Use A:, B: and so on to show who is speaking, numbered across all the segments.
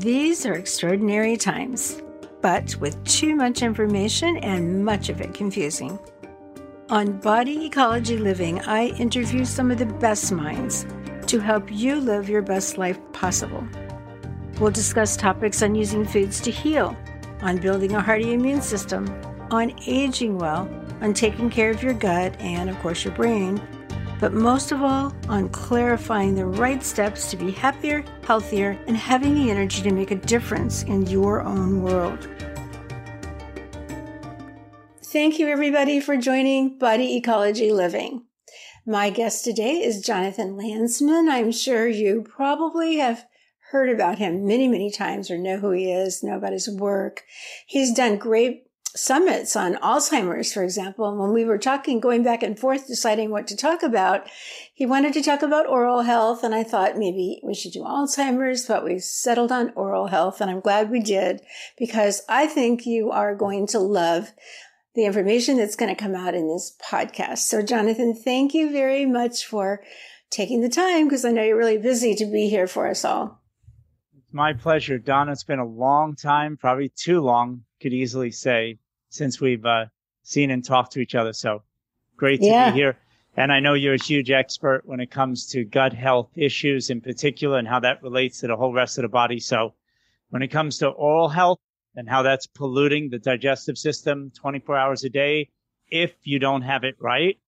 A: These are extraordinary times, but with too much information and much of it confusing. On Body Ecology Living, I interview some of the best minds to help you live your best life possible. We'll discuss topics on using foods to heal, on building a hearty immune system, on aging well, on taking care of your gut and, of course, your brain, but most of all, on clarifying the right steps to be happier, healthier, and having the energy to make a difference in your own world. Thank you, everybody, for joining Body Ecology Living. My guest today is Jonathan Landsman. I'm sure you probably have heard about him many, many times or know who he is, know about his work. He's done great summits on Alzheimer's, for example. And when we were talking, going back and forth, deciding what to talk about, he wanted to talk about oral health. And I thought maybe we should do Alzheimer's, but we settled on oral health. And I'm glad we did because I think you are going to love the information that's going to come out in this podcast. So, Jonathan, thank you very much for taking the time because I know you're really busy to be here for us all.
B: It's my pleasure, Donna. It's been a long time, probably too long, could easily say, since we've uh, seen and talked to each other. So great to yeah. be here. And I know you're a huge expert when it comes to gut health issues in particular and how that relates to the whole rest of the body. So when it comes to oral health and how that's polluting the digestive system 24 hours a day, if you don't have it right,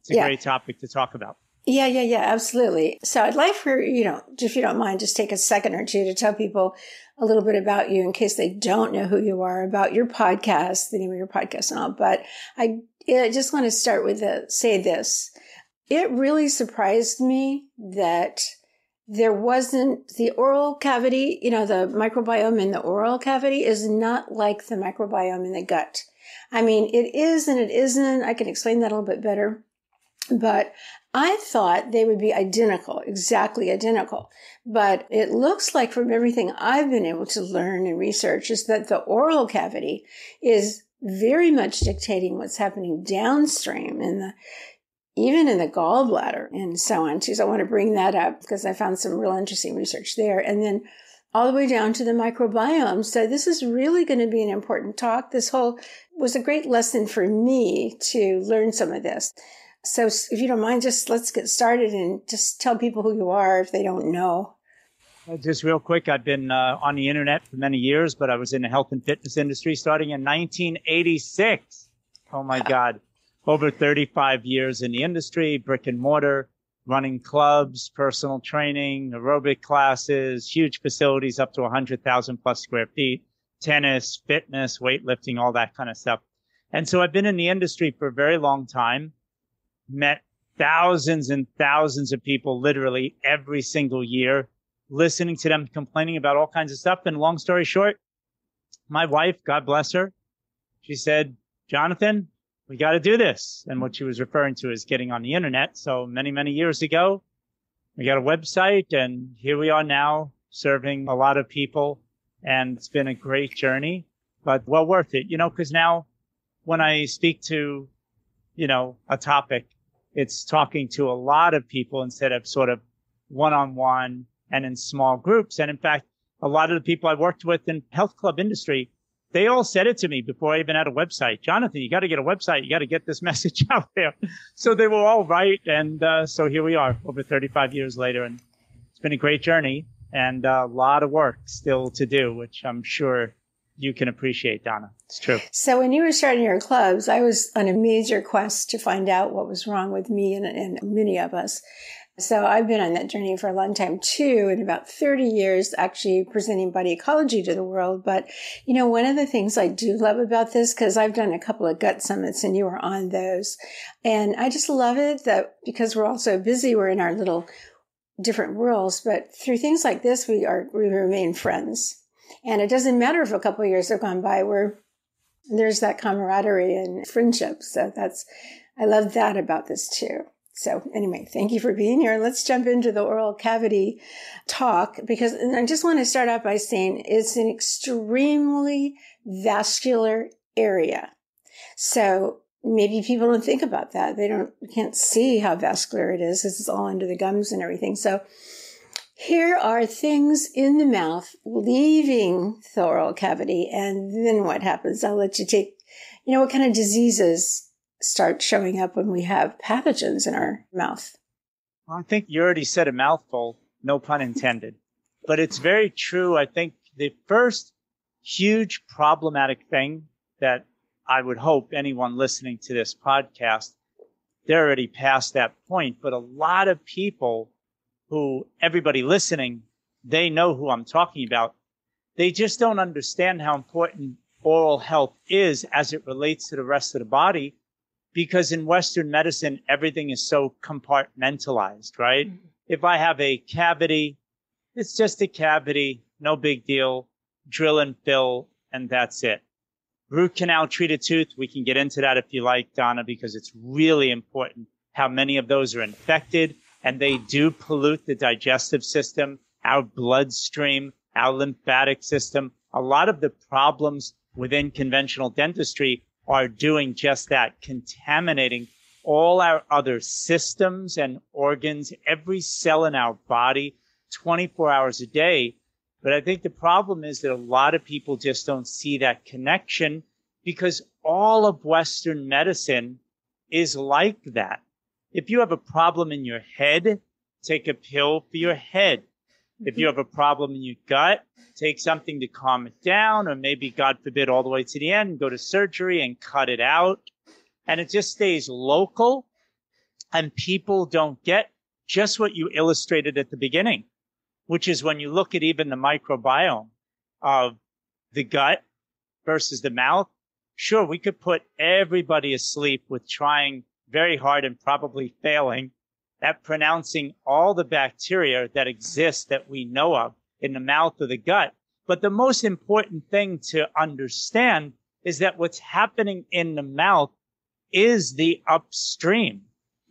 B: it's a yeah. great topic to talk about.
A: Yeah, yeah, yeah, absolutely. So I'd like for, you know, if you don't mind, just take a second or two to tell people a little bit about you in case they don't know who you are, about your podcast, the name of your podcast and all. But I, I just want to start with the, say this. It really surprised me that there wasn't the oral cavity, you know, the microbiome in the oral cavity is not like the microbiome in the gut. I mean, it is and it isn't. I can explain that a little bit better. But I thought they would be identical, exactly identical. But it looks like from everything I've been able to learn and research is that the oral cavity is very much dictating what's happening downstream in the even in the gallbladder and so on. too. So I want to bring that up because I found some real interesting research there. And then all the way down to the microbiome. So this is really going to be an important talk. This whole was a great lesson for me to learn some of this. So if you don't mind, just let's get started and just tell people who you are if they don't know.
B: Just real quick, I've been uh, on the internet for many years, but I was in the health and fitness industry starting in 1986. Oh my God. Over 35 years in the industry, brick and mortar, running clubs, personal training, aerobic classes, huge facilities up to 100,000 plus square feet, tennis, fitness, weightlifting, all that kind of stuff. And so I've been in the industry for a very long time met thousands and thousands of people literally every single year, listening to them complaining about all kinds of stuff. And long story short, my wife, God bless her, she said, Jonathan, we got to do this. And what she was referring to is getting on the internet. So many, many years ago, we got a website and here we are now serving a lot of people. And it's been a great journey, but well worth it, you know, because now when I speak to, you know, a topic, it's talking to a lot of people instead of sort of one on one and in small groups. And in fact, a lot of the people I worked with in health club industry, they all said it to me before I even had a website. Jonathan, you got to get a website. You got to get this message out there. So they were all right. And uh, so here we are over 35 years later. And it's been a great journey and a lot of work still to do, which I'm sure you can appreciate, Donna. It's true.
A: So when you were starting your clubs, I was on a major quest to find out what was wrong with me and, and many of us. So I've been on that journey for a long time too, in about 30 years, actually presenting body ecology to the world. But, you know, one of the things I do love about this, because I've done a couple of gut summits and you were on those. And I just love it that because we're all so busy, we're in our little different worlds, but through things like this, we are, we remain friends. And it doesn't matter if a couple years have gone by, where there's that camaraderie and friendship. So that's, I love that about this too. So anyway, thank you for being here. Let's jump into the oral cavity talk because I just want to start out by saying it's an extremely vascular area. So maybe people don't think about that. They don't, can't see how vascular it is. This is all under the gums and everything. So Here are things in the mouth leaving the oral cavity. And then what happens? I'll let you take, you know, what kind of diseases start showing up when we have pathogens in our mouth?
B: Well, I think you already said a mouthful, no pun intended. But it's very true. I think the first huge problematic thing that I would hope anyone listening to this podcast, they're already past that point. But a lot of people who everybody listening, they know who I'm talking about. They just don't understand how important oral health is as it relates to the rest of the body because in Western medicine, everything is so compartmentalized, right? Mm-hmm. If I have a cavity, it's just a cavity, no big deal, drill and fill, and that's it. Root canal treated tooth, we can get into that if you like, Donna, because it's really important how many of those are infected and they do pollute the digestive system, our bloodstream, our lymphatic system. A lot of the problems within conventional dentistry are doing just that, contaminating all our other systems and organs, every cell in our body 24 hours a day. But I think the problem is that a lot of people just don't see that connection because all of Western medicine is like that. If you have a problem in your head, take a pill for your head. If you mm-hmm. have a problem in your gut, take something to calm it down, or maybe, God forbid, all the way to the end, go to surgery and cut it out. And it just stays local. And people don't get just what you illustrated at the beginning, which is when you look at even the microbiome of the gut versus the mouth. Sure, we could put everybody asleep with trying very hard and probably failing at pronouncing all the bacteria that exist that we know of in the mouth of the gut. But the most important thing to understand is that what's happening in the mouth is the upstream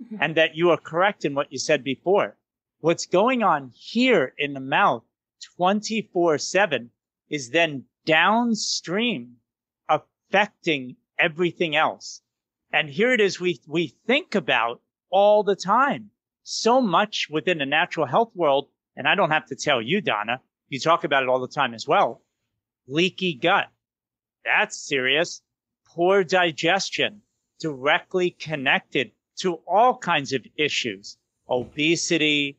B: mm-hmm. and that you are correct in what you said before. What's going on here in the mouth 24 seven is then downstream affecting everything else. And here it is we, we think about all the time. So much within the natural health world. And I don't have to tell you, Donna, you talk about it all the time as well. Leaky gut. That's serious. Poor digestion directly connected to all kinds of issues. Obesity,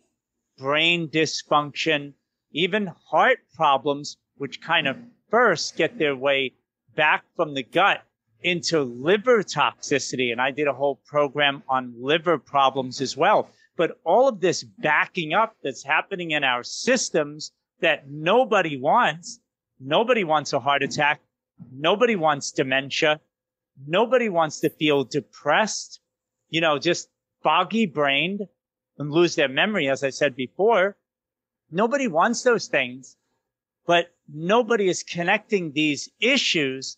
B: brain dysfunction, even heart problems, which kind of first get their way back from the gut into liver toxicity. And I did a whole program on liver problems as well. But all of this backing up that's happening in our systems that nobody wants. Nobody wants a heart attack. Nobody wants dementia. Nobody wants to feel depressed, you know, just foggy brained and lose their memory, as I said before. Nobody wants those things, but nobody is connecting these issues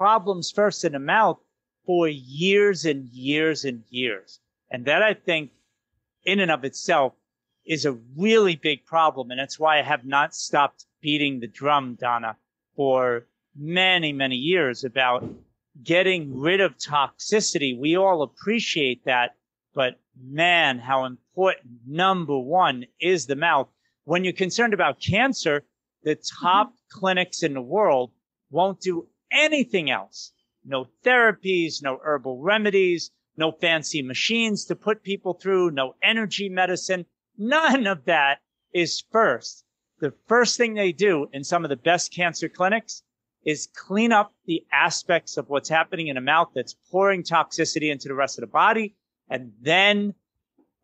B: problems first in the mouth for years and years and years. And that I think in and of itself is a really big problem. And that's why I have not stopped beating the drum, Donna, for many, many years about getting rid of toxicity. We all appreciate that, but man, how important number one is the mouth. When you're concerned about cancer, the top mm-hmm. clinics in the world won't do anything else. No therapies, no herbal remedies, no fancy machines to put people through, no energy medicine. None of that is first. The first thing they do in some of the best cancer clinics is clean up the aspects of what's happening in the mouth that's pouring toxicity into the rest of the body. And then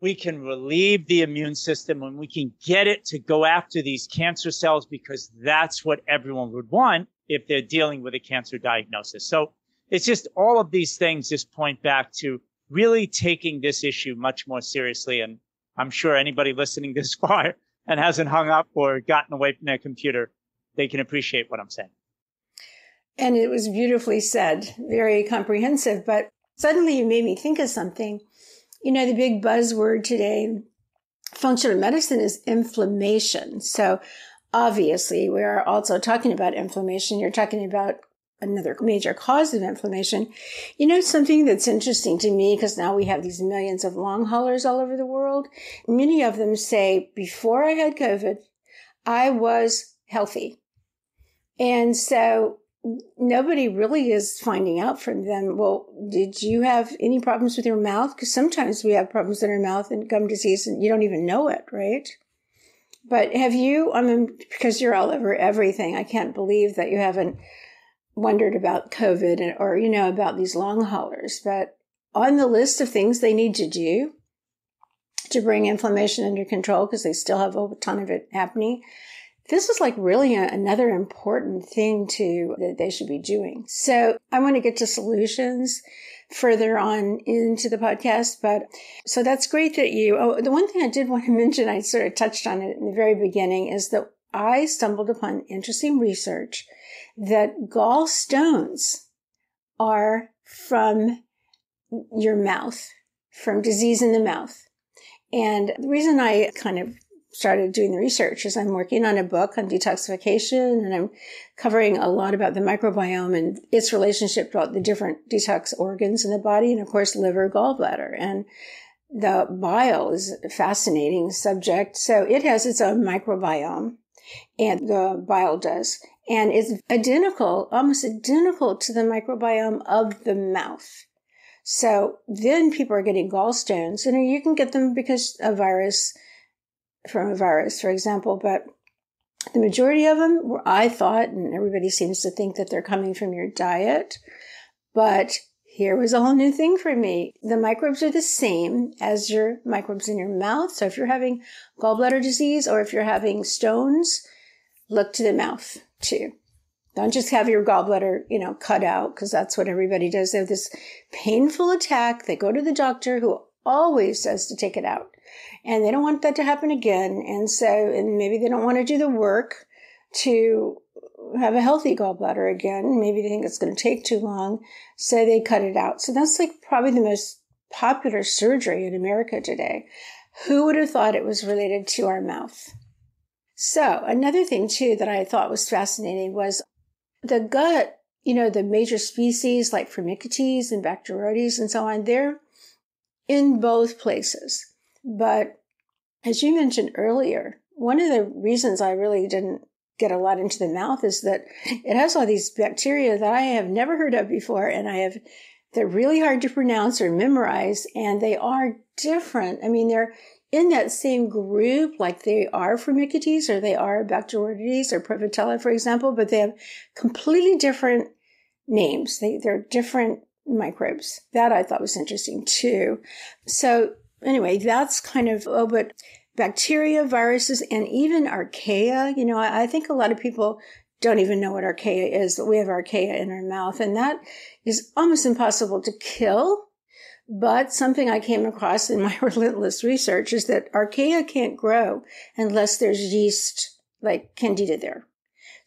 B: we can relieve the immune system and we can get it to go after these cancer cells because that's what everyone would want if they're dealing with a cancer diagnosis. So it's just all of these things just point back to really taking this issue much more seriously. And I'm sure anybody listening this far and hasn't hung up or gotten away from their computer, they can appreciate what I'm saying.
A: And it was beautifully said, very comprehensive. But suddenly you made me think of something. You know, the big buzzword today, functional medicine is inflammation. So obviously we are also talking about inflammation. You're talking about another major cause of inflammation. You know, something that's interesting to me, because now we have these millions of long haulers all over the world. Many of them say, before I had COVID, I was healthy. And so nobody really is finding out from them. Well, did you have any problems with your mouth? Because sometimes we have problems in our mouth and gum disease and you don't even know it, right? But have you, I mean, because you're all over everything, I can't believe that you haven't wondered about COVID or, you know, about these long haulers. But on the list of things they need to do to bring inflammation under control, because they still have a ton of it happening, this is like really a, another important thing to that they should be doing. So I want to get to solutions further on into the podcast, but so that's great that you, oh, the one thing I did want to mention, I sort of touched on it in the very beginning is that I stumbled upon interesting research that gallstones are from your mouth, from disease in the mouth. And the reason I kind of started doing the research is I'm working on a book on detoxification and I'm covering a lot about the microbiome and its relationship to the different detox organs in the body and of course liver, gallbladder. And the bile is a fascinating subject. So it has its own microbiome and the bile does. And it's identical, almost identical to the microbiome of the mouth. So then people are getting gallstones and you can get them because a virus from a virus, for example, but the majority of them were, I thought, and everybody seems to think that they're coming from your diet. But here was a whole new thing for me. The microbes are the same as your microbes in your mouth. So if you're having gallbladder disease or if you're having stones, look to the mouth too. Don't just have your gallbladder, you know, cut out because that's what everybody does. They have this painful attack. They go to the doctor who always says to take it out and they don't want that to happen again. And so, and maybe they don't want to do the work to have a healthy gallbladder again. Maybe they think it's going to take too long. So they cut it out. So that's like probably the most popular surgery in America today. Who would have thought it was related to our mouth? So another thing too that I thought was fascinating was the gut, you know, the major species like Firmicutes and Bacteroides and so on, they're in both places. But as you mentioned earlier, one of the reasons I really didn't get a lot into the mouth is that it has all these bacteria that I have never heard of before. And I have, they're really hard to pronounce or memorize and they are different. I mean, they're in that same group, like they are Firmicutes or they are Bacteroides or Prevotella, for example, but they have completely different names. They, they're different microbes. That I thought was interesting too. So anyway, that's kind of, oh, but bacteria, viruses, and even archaea. You know, I, I think a lot of people don't even know what archaea is, but we have archaea in our mouth, and that is almost impossible to kill. But something I came across in my relentless research is that archaea can't grow unless there's yeast like candida there.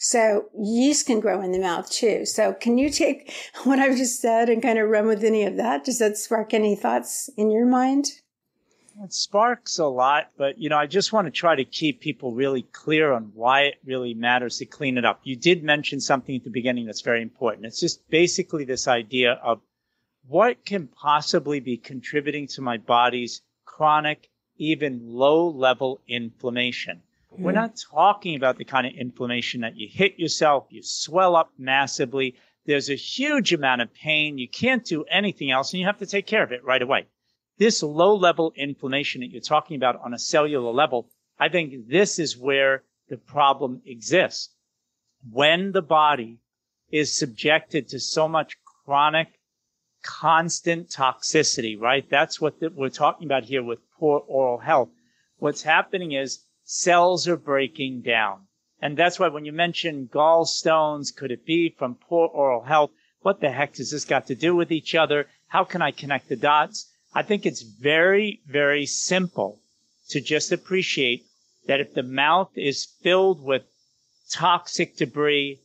A: So yeast can grow in the mouth too. So can you take what I've just said and kind of run with any of that? Does that spark any thoughts in your mind?
B: It sparks a lot, but you know, I just want to try to keep people really clear on why it really matters to clean it up. You did mention something at the beginning that's very important. It's just basically this idea of what can possibly be contributing to my body's chronic, even low level inflammation. We're not talking about the kind of inflammation that you hit yourself, you swell up massively. There's a huge amount of pain. You can't do anything else and you have to take care of it right away this low level inflammation that you're talking about on a cellular level, I think this is where the problem exists. When the body is subjected to so much chronic, constant toxicity, right? That's what the, we're talking about here with poor oral health. What's happening is cells are breaking down. And that's why when you mention gallstones, could it be from poor oral health? What the heck has this got to do with each other? How can I connect the dots? I think it's very, very simple to just appreciate that if the mouth is filled with toxic debris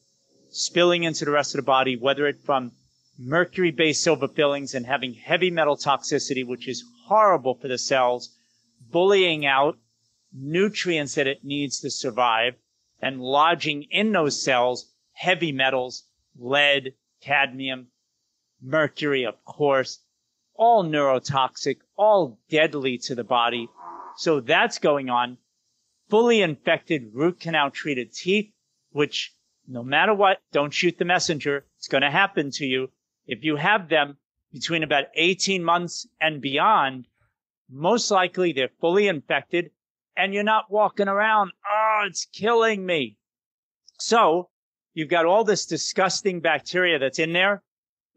B: spilling into the rest of the body, whether it from mercury based silver fillings and having heavy metal toxicity, which is horrible for the cells, bullying out nutrients that it needs to survive and lodging in those cells heavy metals, lead, cadmium, mercury, of course, all neurotoxic, all deadly to the body. So that's going on. Fully infected root canal treated teeth, which no matter what, don't shoot the messenger. It's going to happen to you. If you have them between about 18 months and beyond, most likely they're fully infected and you're not walking around. Oh, it's killing me. So you've got all this disgusting bacteria that's in there.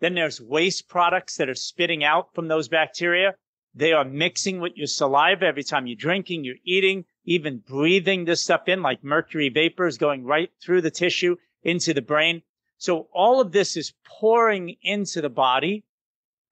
B: Then there's waste products that are spitting out from those bacteria. They are mixing with your saliva every time you're drinking, you're eating, even breathing this stuff in, like mercury vapors going right through the tissue into the brain. So all of this is pouring into the body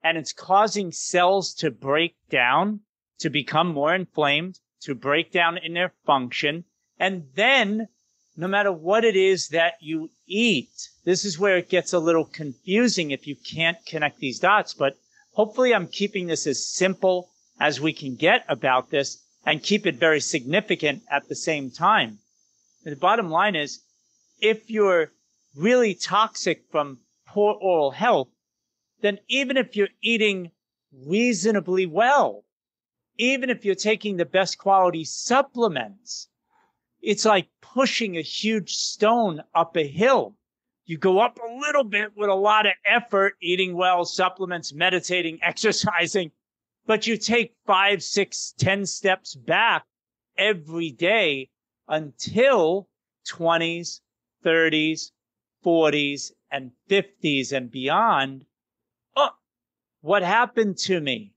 B: and it's causing cells to break down, to become more inflamed, to break down in their function. And then no matter what it is that you eat, this is where it gets a little confusing if you can't connect these dots. But hopefully I'm keeping this as simple as we can get about this and keep it very significant at the same time. The bottom line is if you're really toxic from poor oral health, then even if you're eating reasonably well, even if you're taking the best quality supplements, it's like pushing a huge stone up a hill. You go up a little bit with a lot of effort, eating well, supplements, meditating, exercising, but you take five, six, ten steps back every day until 20s, 30s, 40s, and 50s and beyond. Oh, what happened to me?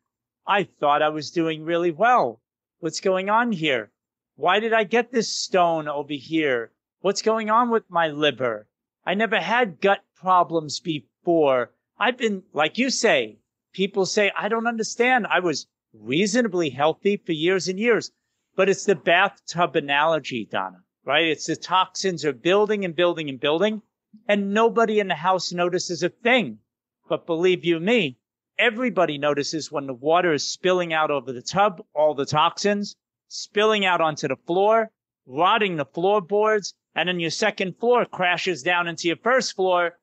B: I thought I was doing really well. What's going on here? Why did I get this stone over here? What's going on with my liver? I never had gut problems before. I've been, like you say, people say, I don't understand. I was reasonably healthy for years and years, but it's the bathtub analogy, Donna, right? It's the toxins are building and building and building and nobody in the house notices a thing. But believe you me, everybody notices when the water is spilling out over the tub, all the toxins, spilling out onto the floor, rotting the floorboards, and then your second floor crashes down into your first floor.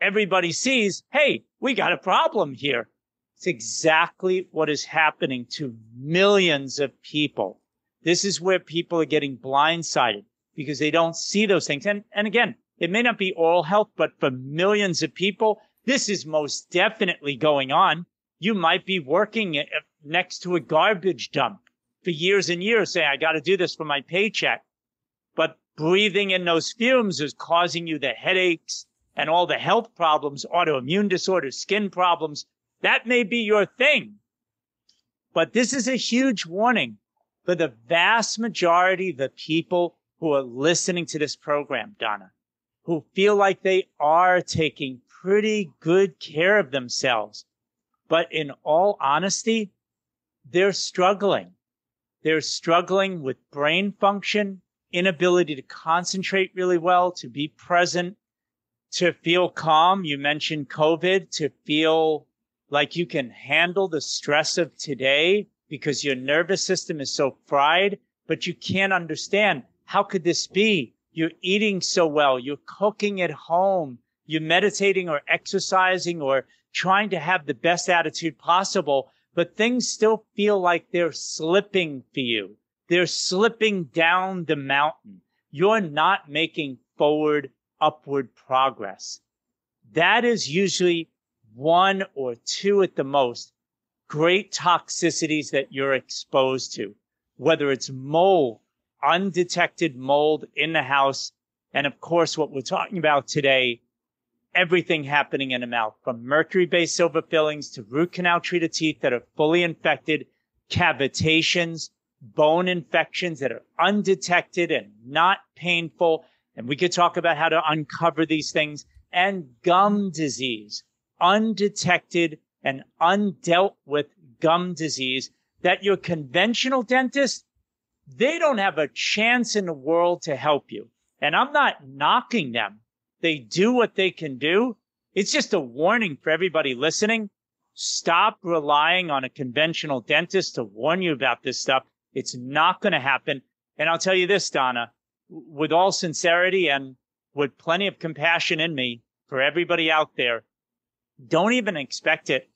B: Everybody sees, hey, we got a problem here. It's exactly what is happening to millions of people. This is where people are getting blindsided because they don't see those things. And, and again, it may not be oral health, but for millions of people, this is most definitely going on. You might be working uh, next to a garbage dump for years and years saying, I got to do this for my paycheck. But breathing in those fumes is causing you the headaches and all the health problems, autoimmune disorders, skin problems. That may be your thing. But this is a huge warning for the vast majority of the people who are listening to this program, Donna who feel like they are taking pretty good care of themselves. But in all honesty, they're struggling. They're struggling with brain function, inability to concentrate really well, to be present, to feel calm. You mentioned COVID, to feel like you can handle the stress of today because your nervous system is so fried, but you can't understand how could this be? You're eating so well. You're cooking at home. You're meditating or exercising or trying to have the best attitude possible, but things still feel like they're slipping for you. They're slipping down the mountain. You're not making forward, upward progress. That is usually one or two at the most great toxicities that you're exposed to, whether it's mold, undetected mold in the house. And of course, what we're talking about today, everything happening in the mouth from mercury based silver fillings to root canal treated teeth that are fully infected, cavitations, bone infections that are undetected and not painful. And we could talk about how to uncover these things and gum disease, undetected and undealt with gum disease that your conventional dentist they don't have a chance in the world to help you. And I'm not knocking them. They do what they can do. It's just a warning for everybody listening. Stop relying on a conventional dentist to warn you about this stuff. It's not going to happen. And I'll tell you this, Donna, with all sincerity and with plenty of compassion in me, for everybody out there, don't even expect it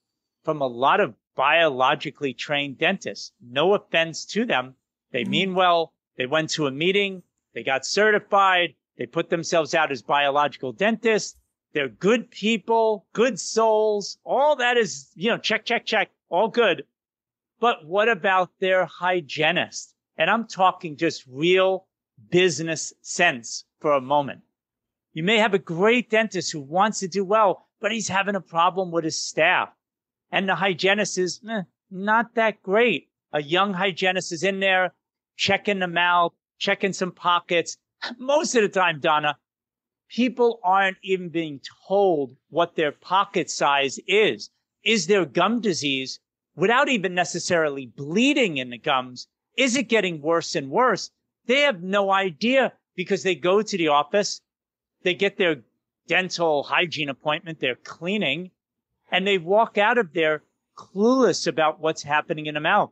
B: from a lot of biologically trained dentists. No offense to them. They mm-hmm. mean well. They went to a meeting. They got certified. They put themselves out as biological dentists. They're good people, good souls. All that is, you know, check, check, check. All good. But what about their hygienist? And I'm talking just real business sense for a moment. You may have a great dentist who wants to do well, but he's having a problem with his staff. And the hygienist is eh, not that great. A young hygienist is in there checking the mouth, checking some pockets. Most of the time, Donna, people aren't even being told what their pocket size is. Is there gum disease without even necessarily bleeding in the gums? Is it getting worse and worse? They have no idea because they go to the office, they get their dental hygiene appointment, they're cleaning, and they walk out of there clueless about what's happening in the mouth.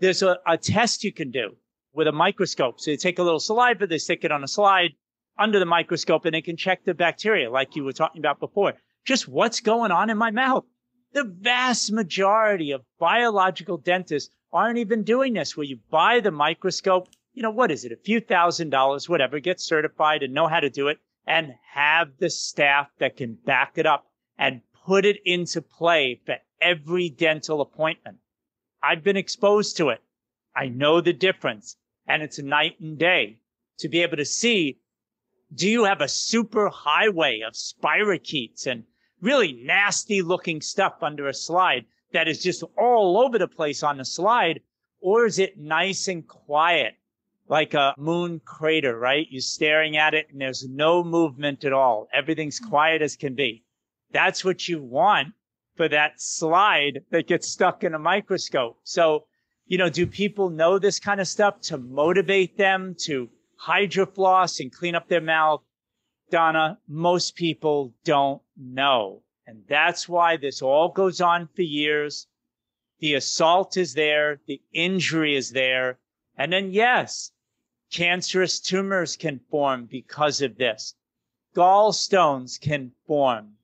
B: There's a, a test you can do with a microscope. So they take a little saliva, they stick it on a slide under the microscope, and they can check the bacteria like you were talking about before. Just what's going on in my mouth. The vast majority of biological dentists aren't even doing this where you buy the microscope, you know, what is it? A few thousand dollars, whatever, get certified and know how to do it and have the staff that can back it up and put it into play for every dental appointment. I've been exposed to it. I know the difference and it's night and day to be able to see, do you have a super highway of spirochetes and really nasty looking stuff under a slide that is just all over the place on the slide? Or is it nice and quiet like a moon crater, right? You're staring at it and there's no movement at all. Everything's mm. quiet as can be. That's what you want for that slide that gets stuck in a microscope. So, you know, do people know this kind of stuff to motivate them to hydrofloss and clean up their mouth? Donna, most people don't know. And that's why this all goes on for years. The assault is there. The injury is there. And then, yes, Cancerous tumors can form because of this. Gallstones can form.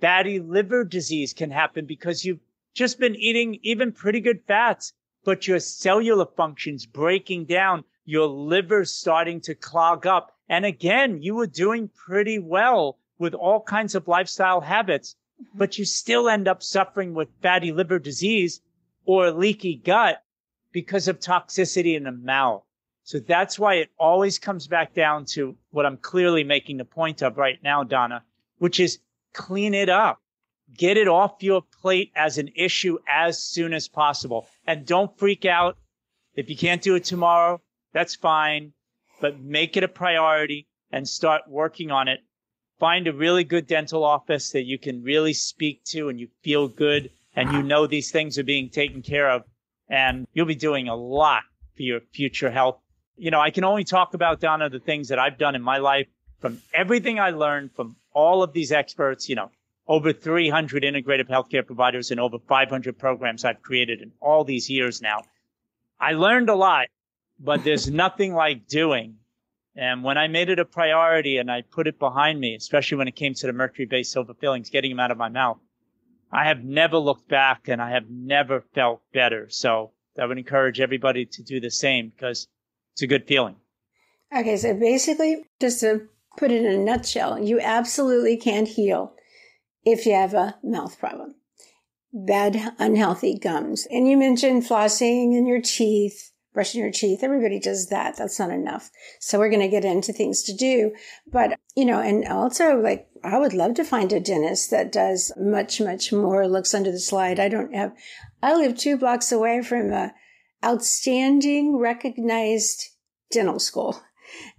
B: Fatty liver disease can happen because you've just been eating even pretty good fats, but your cellular functions breaking down, your liver starting to clog up. And again, you were doing pretty well with all kinds of lifestyle habits, mm-hmm. but you still end up suffering with fatty liver disease or leaky gut because of toxicity in the mouth. So that's why it always comes back down to what I'm clearly making the point of right now, Donna, which is clean it up. Get it off your plate as an issue as soon as possible. And don't freak out. If you can't do it tomorrow, that's fine, but make it a priority and start working on it. Find a really good dental office that you can really speak to and you feel good and you know these things are being taken care of and you'll be doing a lot for your future health you know, I can only talk about, Donna, the things that I've done in my life from everything I learned from all of these experts, you know, over 300 integrative healthcare providers and over 500 programs I've created in all these years now. I learned a lot, but there's nothing like doing. And when I made it a priority and I put it behind me, especially when it came to the mercury based silver fillings, getting them out of my mouth, I have never looked back and I have never felt better. So I would encourage everybody to do the same because it's a good feeling.
A: Okay, so basically, just to put it in a nutshell, you absolutely can't heal if you have a mouth problem, bad, unhealthy gums. And you mentioned flossing and your teeth, brushing your teeth. Everybody does that. That's not enough. So we're going to get into things to do. But, you know, and also like, I would love to find a dentist that does much, much more, looks under the slide. I don't have, I live two blocks away from a, outstanding recognized dental school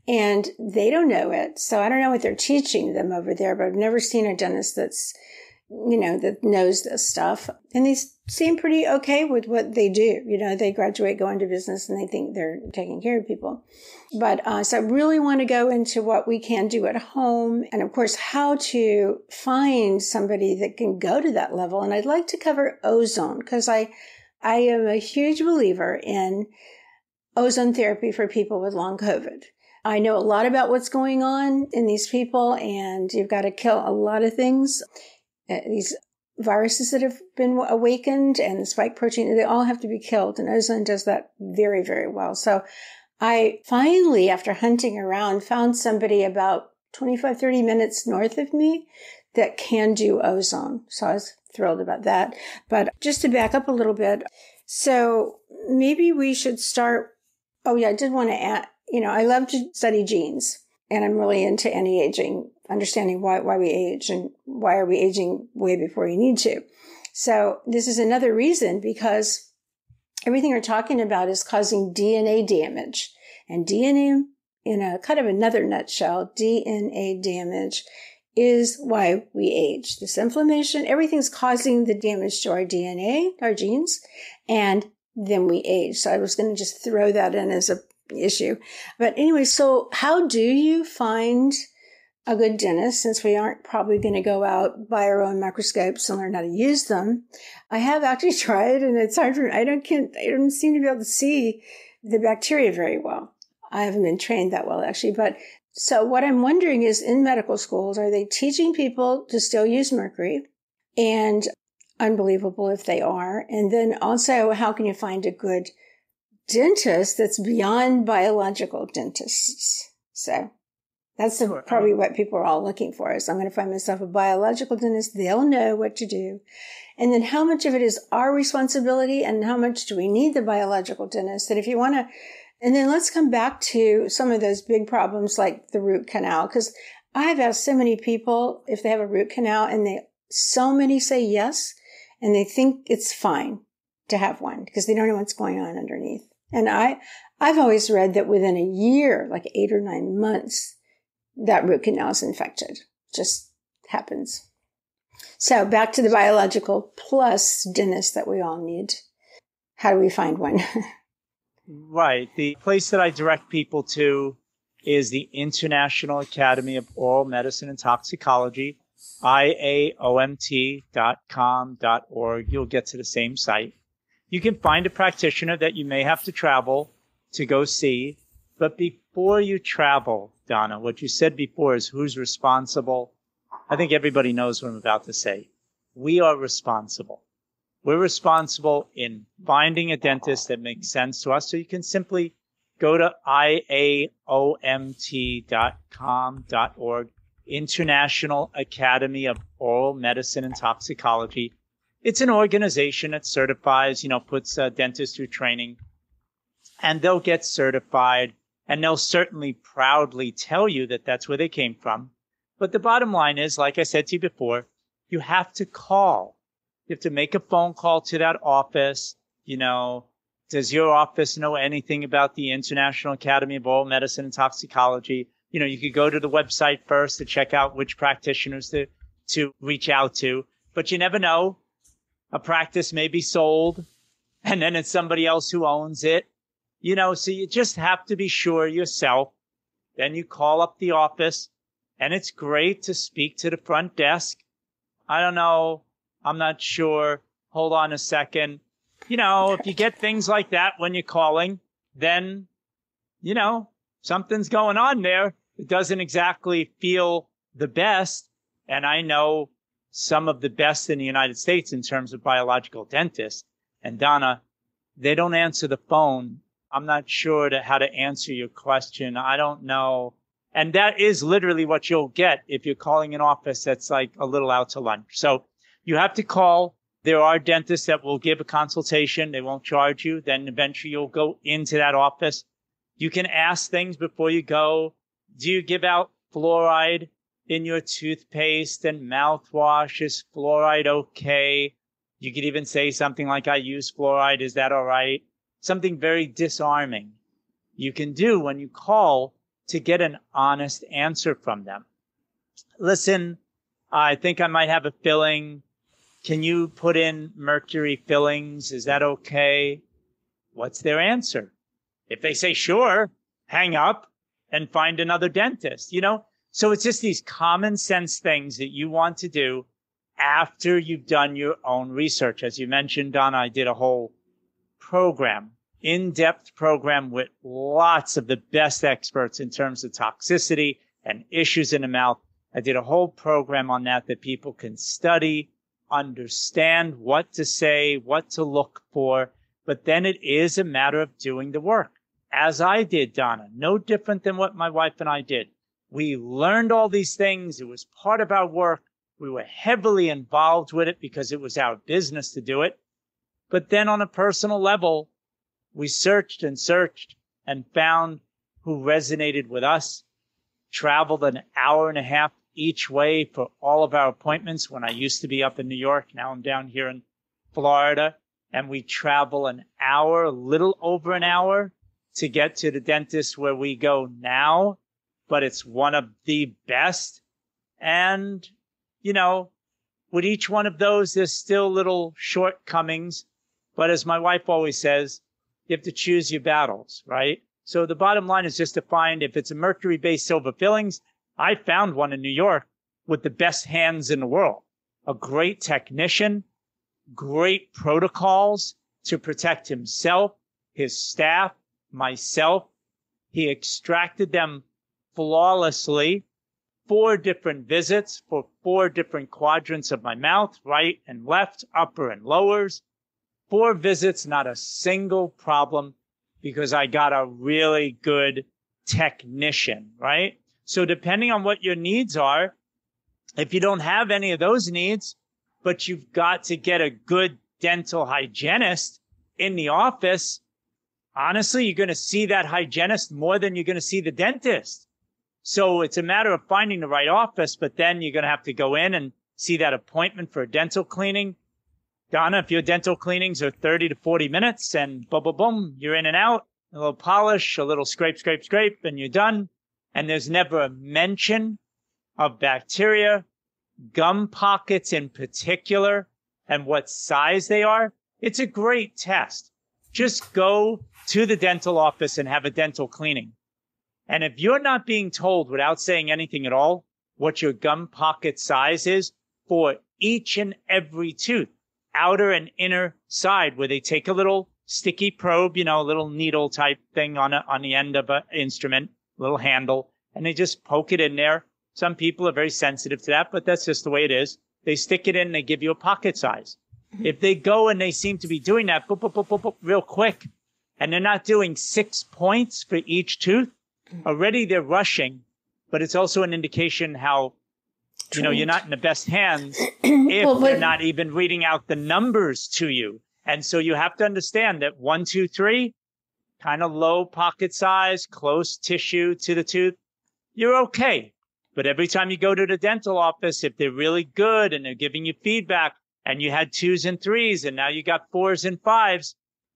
A: and they don't know it. So I don't know what they're teaching them over there, but I've never seen a dentist that's, you know, that knows this stuff. And they seem pretty okay with what they do. You know, they graduate, go into business and they think they're taking care of people. But, uh, so I really want to go into what we can do at home and of course how to find somebody that can go to that level. And I'd like to cover ozone because I, I am a huge believer in ozone therapy for people with long COVID. I know a lot about what's going on in these people, and you've got to kill a lot of things. Uh, these viruses that have been awakened and the spike protein, they all have to be killed. And ozone does that very, very well. So I finally, after hunting around, found somebody about 25, 30 minutes north of me that can do ozone. So I was thrilled about that. But just to back up a little bit, so maybe we should start. Oh, yeah, I did want to add, you know, I love to study genes and I'm really into anti aging, understanding why, why we age and why are we aging way before you need to. So this is another reason because everything we're talking about is causing DNA damage and DNA in a kind of another nutshell, DNA damage is why we age. This inflammation, everything's causing the damage to our DNA, our genes, and then we age. So I was going to just throw that in as a issue. But anyway, so how do you find a good dentist since we aren't probably going to go out buy our own microscopes and learn how to use them? I have actually tried and it's hard for I don't can't I don't seem to be able to see the bacteria very well. I haven't been trained that well actually, but so what I'm wondering is in medical schools, are they teaching people to still use mercury? And unbelievable if they are. And then also, how can you find a good dentist that's beyond biological dentists? So that's the, probably what people are all looking for is I'm going to find myself a biological dentist. They'll know what to do. And then how much of it is our responsibility and how much do we need the biological dentist? That if you want to and then let's come back to some of those big problems like the root canal, because I've asked so many people if they have a root canal and they, so many say yes, and they think it's fine to have one because they don't know what's going on underneath. And I, I've always read that within a year, like eight or nine months, that root canal is infected. Just happens. So back to the biological plus dentist that we all need. How do we find one?
B: Right. The place that I direct people to is the International Academy of Oral Medicine and Toxicology, iaomt.com.org. You'll get to the same site. You can find a practitioner that you may have to travel to go see. But before you travel, Donna, what you said before is who's responsible. I think everybody knows what I'm about to say. We are responsible. We're responsible in finding a dentist that makes sense to us. So you can simply go to iaomt.com.org, International Academy of Oral Medicine and Toxicology. It's an organization that certifies, you know, puts uh, dentists through training and they'll get certified and they'll certainly proudly tell you that that's where they came from. But the bottom line is, like I said to you before, you have to call you have to make a phone call to that office. You know, does your office know anything about the International Academy of Oral Medicine and Toxicology? You know, you could go to the website first to check out which practitioners to, to reach out to, but you never know. A practice may be sold and then it's somebody else who owns it. You know, so you just have to be sure yourself. Then you call up the office and it's great to speak to the front desk. I don't know I'm not sure. Hold on a second. You know, if you get things like that when you're calling, then, you know, something's going on there. It doesn't exactly feel the best. And I know some of the best in the United States in terms of biological dentists. And Donna, they don't answer the phone. I'm not sure to how to answer your question. I don't know. And that is literally what you'll get if you're calling an office that's like a little out to lunch. So you have to call. There are dentists that will give a consultation. They won't charge you. Then eventually you'll go into that office. You can ask things before you go. Do you give out fluoride in your toothpaste and mouthwash? Is fluoride okay? You could even say something like, I use fluoride. Is that all right? Something very disarming you can do when you call to get an honest answer from them. Listen, I think I might have a filling can you put in mercury fillings? Is that okay? What's their answer? If they say sure, hang up and find another dentist, you know? So it's just these common sense things that you want to do after you've done your own research. As you mentioned, Donna, I did a whole program in-depth program with lots of the best experts in terms of toxicity and issues in the mouth. I did a whole program on that that people can study, understand what to say, what to look for. But then it is a matter of doing the work as I did, Donna, no different than what my wife and I did. We learned all these things. It was part of our work. We were heavily involved with it because it was our business to do it. But then on a personal level, we searched and searched and found who resonated with us, traveled an hour and a half each way for all of our appointments when I used to be up in New York. Now I'm down here in Florida and we travel an hour, a little over an hour to get to the dentist where we go now, but it's one of the best. And, you know, with each one of those, there's still little shortcomings. But as my wife always says, you have to choose your battles, right? So the bottom line is just to find if it's a mercury based silver fillings. I found one in New York with the best hands in the world, a great technician, great protocols to protect himself, his staff, myself. He extracted them flawlessly. Four different visits for four different quadrants of my mouth, right and left, upper and lowers. Four visits, not a single problem because I got a really good technician, right? So depending on what your needs are, if you don't have any of those needs, but you've got to get a good dental hygienist in the office, honestly, you're going to see that hygienist more than you're going to see the dentist. So it's a matter of finding the right office, but then you're going to have to go in and see that appointment for a dental cleaning. Donna, if your dental cleanings are 30 to 40 minutes and boom, boom, boom, you're in and out, a little polish, a little scrape, scrape, scrape, and you're done. And there's never a mention of bacteria, gum pockets in particular, and what size they are. It's a great test. Just go to the dental office and have a dental cleaning. And if you're not being told without saying anything at all what your gum pocket size is for each and every tooth, outer and inner side, where they take a little sticky probe, you know, a little needle type thing on a, on the end of an instrument, little handle, and they just poke it in there. Some people are very sensitive to that, but that's just the way it is. They stick it in, they give you a pocket size. Mm-hmm. If they go and they seem to be doing that boop, boop, boop, boop, boop, real quick, and they're not doing six points for each tooth, Mm. already they're rushing, but it's also an indication how, you know, you're not in the best hands if well, they're not even reading out the numbers to you. And so you have to understand that one, two, three, kind of low pocket size, close tissue to the tooth, you're okay. But every time you go to the dental office, if they're really good and they're giving you feedback, and you had twos and threes and now you got fours and fives,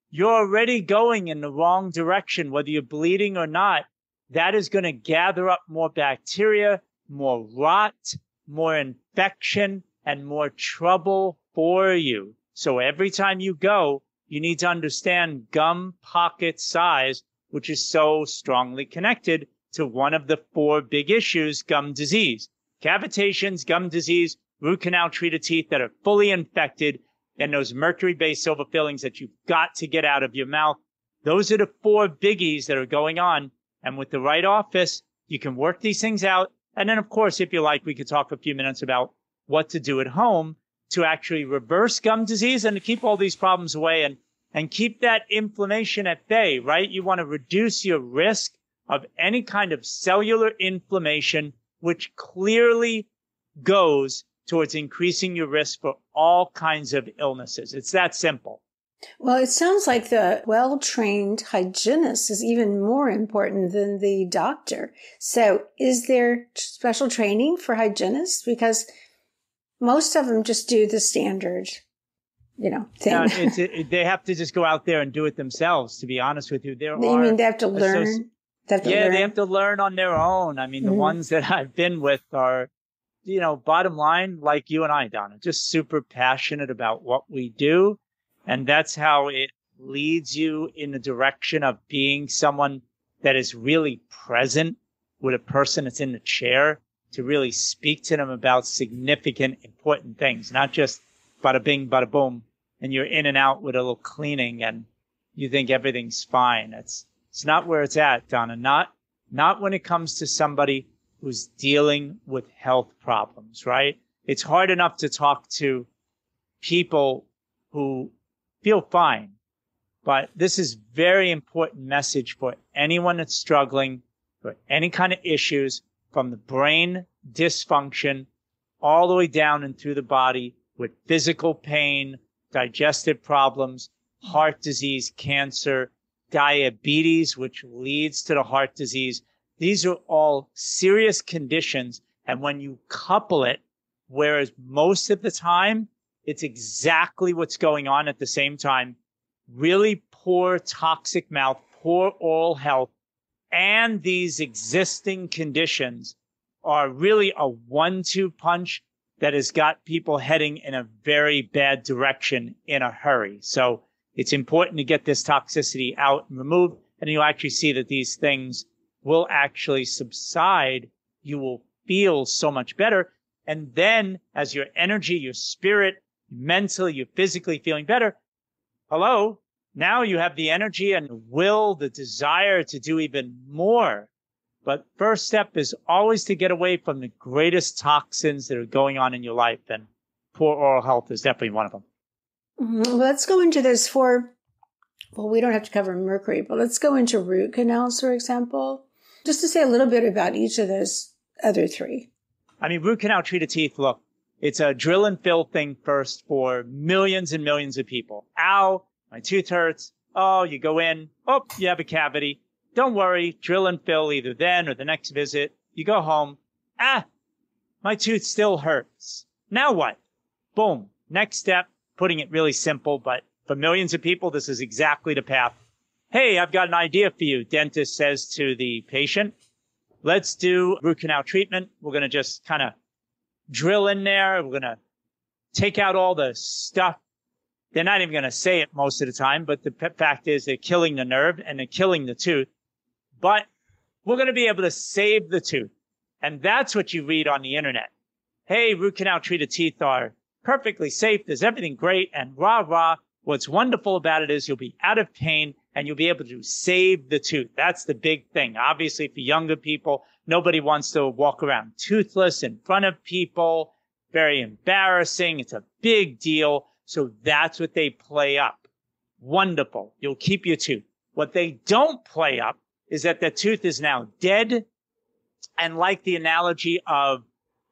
B: you're already going in the wrong direction, whether you're bleeding or not. That is going to gather up more bacteria, more rot, more infection, and more trouble for you. So every time you go, you need to understand gum pocket size, which is so strongly connected to one of the four big issues, gum disease. Cavitations, gum disease, root canal treated teeth that are fully infected and those mercury based silver fillings that you've got to get out of your mouth. Those are the four biggies that are going on. And with the right office, you can work these things out. And then, of course, if you like, we could talk a few minutes about what to do at home to actually reverse gum disease and to keep all these problems away and, and keep that inflammation at bay, right? You want to reduce your risk of any kind of cellular inflammation, which clearly goes towards increasing your risk for all kinds of illnesses. It's that simple.
A: Well, it sounds like the well trained hygienist is even more important than the doctor. So, is there special training for hygienists? Because most of them just do the standard, you know, thing.
B: No, it, they have to just go out there and do it themselves, to be honest with you. There
A: you mean they have to learn?
B: They have to yeah, learn? they have to learn on their own. I mean, the mm-hmm. ones that I've been with are you know, bottom line, like you and I, Donna, just super passionate about what we do. And that's how it leads you in the direction of being someone that is really present with a person that's in the chair to really speak to them about significant, important things, not just bada bing, bada boom, and you're in and out with a little cleaning and you think everything's fine. It's, it's not where it's at, Donna. Not, not when it comes to somebody who's dealing with health problems, right? It's hard enough to talk to people who feel fine, but this is very important message for anyone that's struggling for any kind of issues from the brain dysfunction all the way down and through the body with physical pain, digestive problems, heart disease, cancer, diabetes, which leads to the heart disease. These are all serious conditions. And when you couple it, whereas most of the time it's exactly what's going on at the same time, really poor toxic mouth, poor oral health, and these existing conditions are really a one-two punch that has got people heading in a very bad direction in a hurry. So it's important to get this toxicity out and removed. And you'll actually see that these things will actually subside. You will feel so much better. And then as your energy, your spirit, mentally, you're physically feeling better. Hello. Now you have the energy and will, the desire to do even more. But first step is always to get away from the greatest toxins that are going on in your life. And poor oral health is definitely one of them.
A: Mm-hmm. Let's go into those four. Well, we don't have to cover mercury, but let's go into root canals, for example, just to say a little bit about each of those other three.
B: I mean, root canal treated teeth, look, it's a drill and fill thing first for millions and millions of people. Ow, my tooth hurts. Oh, you go in. Oh, you have a cavity. Don't worry, drill and fill either then or the next visit. You go home. Ah, my tooth still hurts. Now what? Boom. Next step, putting it really simple, but for millions of people, this is exactly the path. Hey, I've got an idea for you, dentist says to the patient. Let's do root canal treatment. We're going to just kind of drill in there. We're going to take out all the stuff. They're not even going to say it most of the time, but the fact is they're killing the nerve and they're killing the tooth. But we're going to be able to save the tooth. And that's what you read on the internet. Hey, root canal treated teeth are perfectly safe. There's everything great and rah, rah. What's wonderful about it is you'll be out of pain and you'll be able to save the tooth. That's the big thing. Obviously, for younger people, nobody wants to walk around toothless in front of people. Very embarrassing. It's a big deal. So that's what they play up. Wonderful. You'll keep your tooth. What they don't play up is that the tooth is now dead. And like the analogy of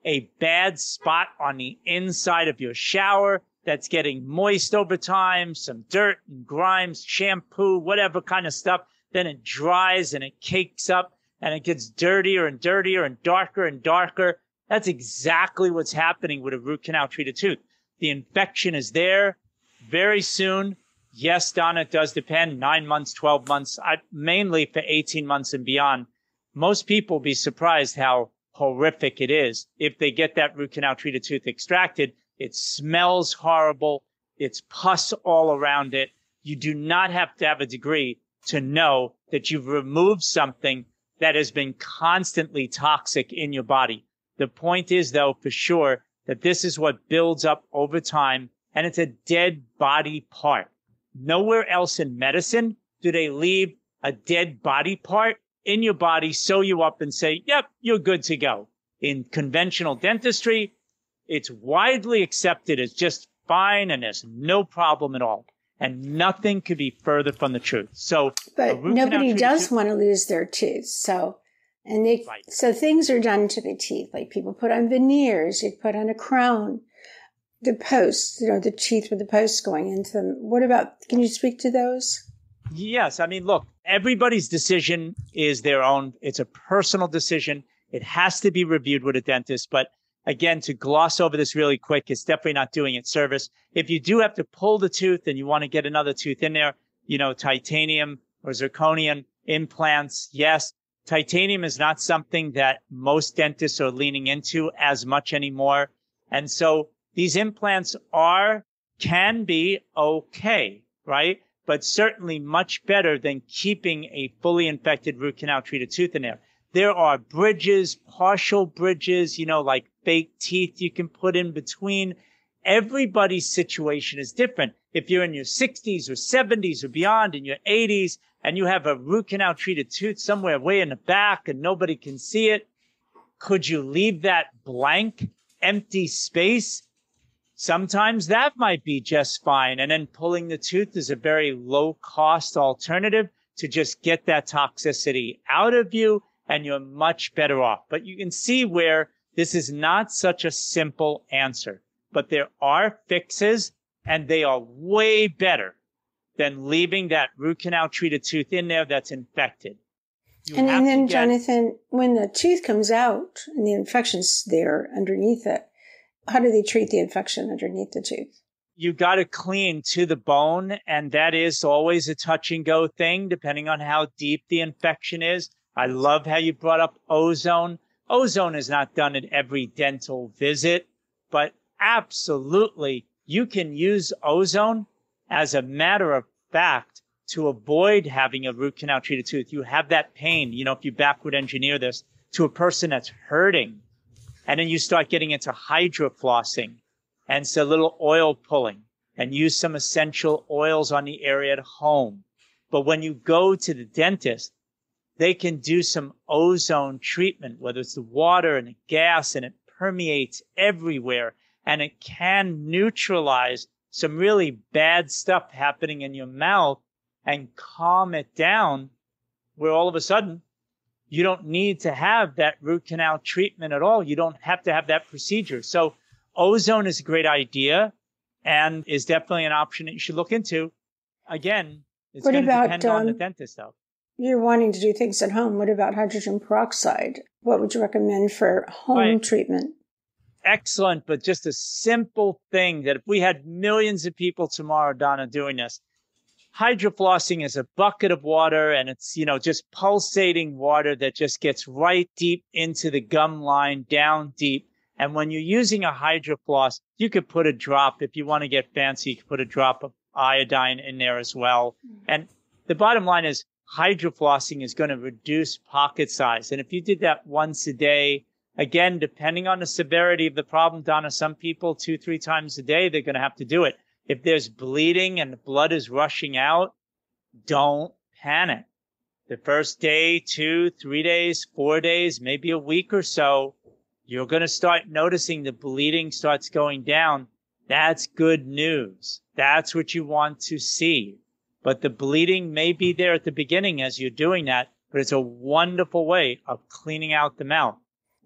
B: a bad spot on the inside of your shower that's getting moist over time, some dirt and grimes, shampoo, whatever kind of stuff. Then it dries and it cakes up and it gets dirtier and dirtier and darker and darker. That's exactly what's happening with a root canal treated tooth. The infection is there very soon. Yes, Donna, it does depend. Nine months, 12 months, I, mainly for 18 months and beyond. Most people will be surprised how horrific it is. If they get that root canal treated tooth extracted, it smells horrible. It's pus all around it. You do not have to have a degree to know that you've removed something that has been constantly toxic in your body. The point is though, for sure, that this is what builds up over time and it's a dead body part. Nowhere else in medicine do they leave a dead body part in your body, sew you up and say, yep, you're good to go. In conventional dentistry, it's widely accepted as just fine and there's no problem at all. And nothing could be further from the truth. So,
A: but nobody does tooth- want to lose their teeth. So, and they, right. so things are done to the teeth. Like people put on veneers, you put on a crown, the posts, you know, the teeth with the posts going into them. What about, can you speak to those?
B: Yes. I mean, look, everybody's decision is their own. It's a personal decision. It has to be reviewed with a dentist. But again, to gloss over this really quick, it's definitely not doing it service. If you do have to pull the tooth and you want to get another tooth in there, you know, titanium or zirconium implants, yes. Titanium is not something that most dentists are leaning into as much anymore. And so these implants are, can be okay, right? but certainly much better than keeping a fully infected root canal treated tooth in there. There are bridges, partial bridges, you know, like fake teeth you can put in between. everybody's situation is different. If you're in your 60s or 70s or beyond, in your 80s, and you have a root canal treated tooth somewhere way in the back and nobody can see it, could you leave that blank, empty space? Sometimes that might be just fine. And then pulling the tooth is a very low cost alternative to just get that toxicity out of you and you're much better off. But you can see where this is not such a simple answer, but there are fixes and they are way better than leaving that root canal treated tooth in there that's infected.
A: and, and then, get, Jonathan, when the tooth comes out and the infection's there underneath it, how do they treat the infection underneath the tooth?
B: You got to clean to the bone, and that is always a touch and go thing, depending on how deep the infection is. I love how you brought up ozone. Ozone is not done at every dental visit, but absolutely you can use ozone as a matter of fact to avoid having a root canal treated tooth. You have that pain, you know, if you backward engineer this to a person that's hurting, and then you start getting into hydroflossing and so little oil pulling and use some essential oils on the area at home. But when you go to the dentist, they can do some ozone treatment, whether it's the water and the gas and it permeates everywhere and it can neutralize some really bad stuff happening in your mouth and calm it down where all of a sudden you don't need to have that root canal treatment at all. You don't have to have that procedure. So ozone is a great idea and is definitely an option that you should look into. Again, it's going to depend um, on the um, dentist though.
A: You're wanting to do things at home. What about hydrogen peroxide? What would you recommend for home right. treatment?
B: excellent, but just a simple thing that if we had millions of people tomorrow, Donna, doing this, hydroflossing is a bucket of water and it's, you know, just pulsating water that just gets right deep into the gum line, down deep. And when you're using a hydrofloss, you could put a drop, if you want to get fancy, you could put a drop of iodine in there as well. Mm-hmm. And the bottom line is hydroflossing is going to reduce pocket size. And if you did that once a day, Again, depending on the severity of the problem, Donna, some people two, three times a day, they're going to have to do it. If there's bleeding and the blood is rushing out, don't panic. The first day, two, three days, four days, maybe a week or so, you're going to start noticing the bleeding starts going down. That's good news. That's what you want to see. But the bleeding may be there at the beginning as you're doing that, but it's a wonderful way of cleaning out the mouth.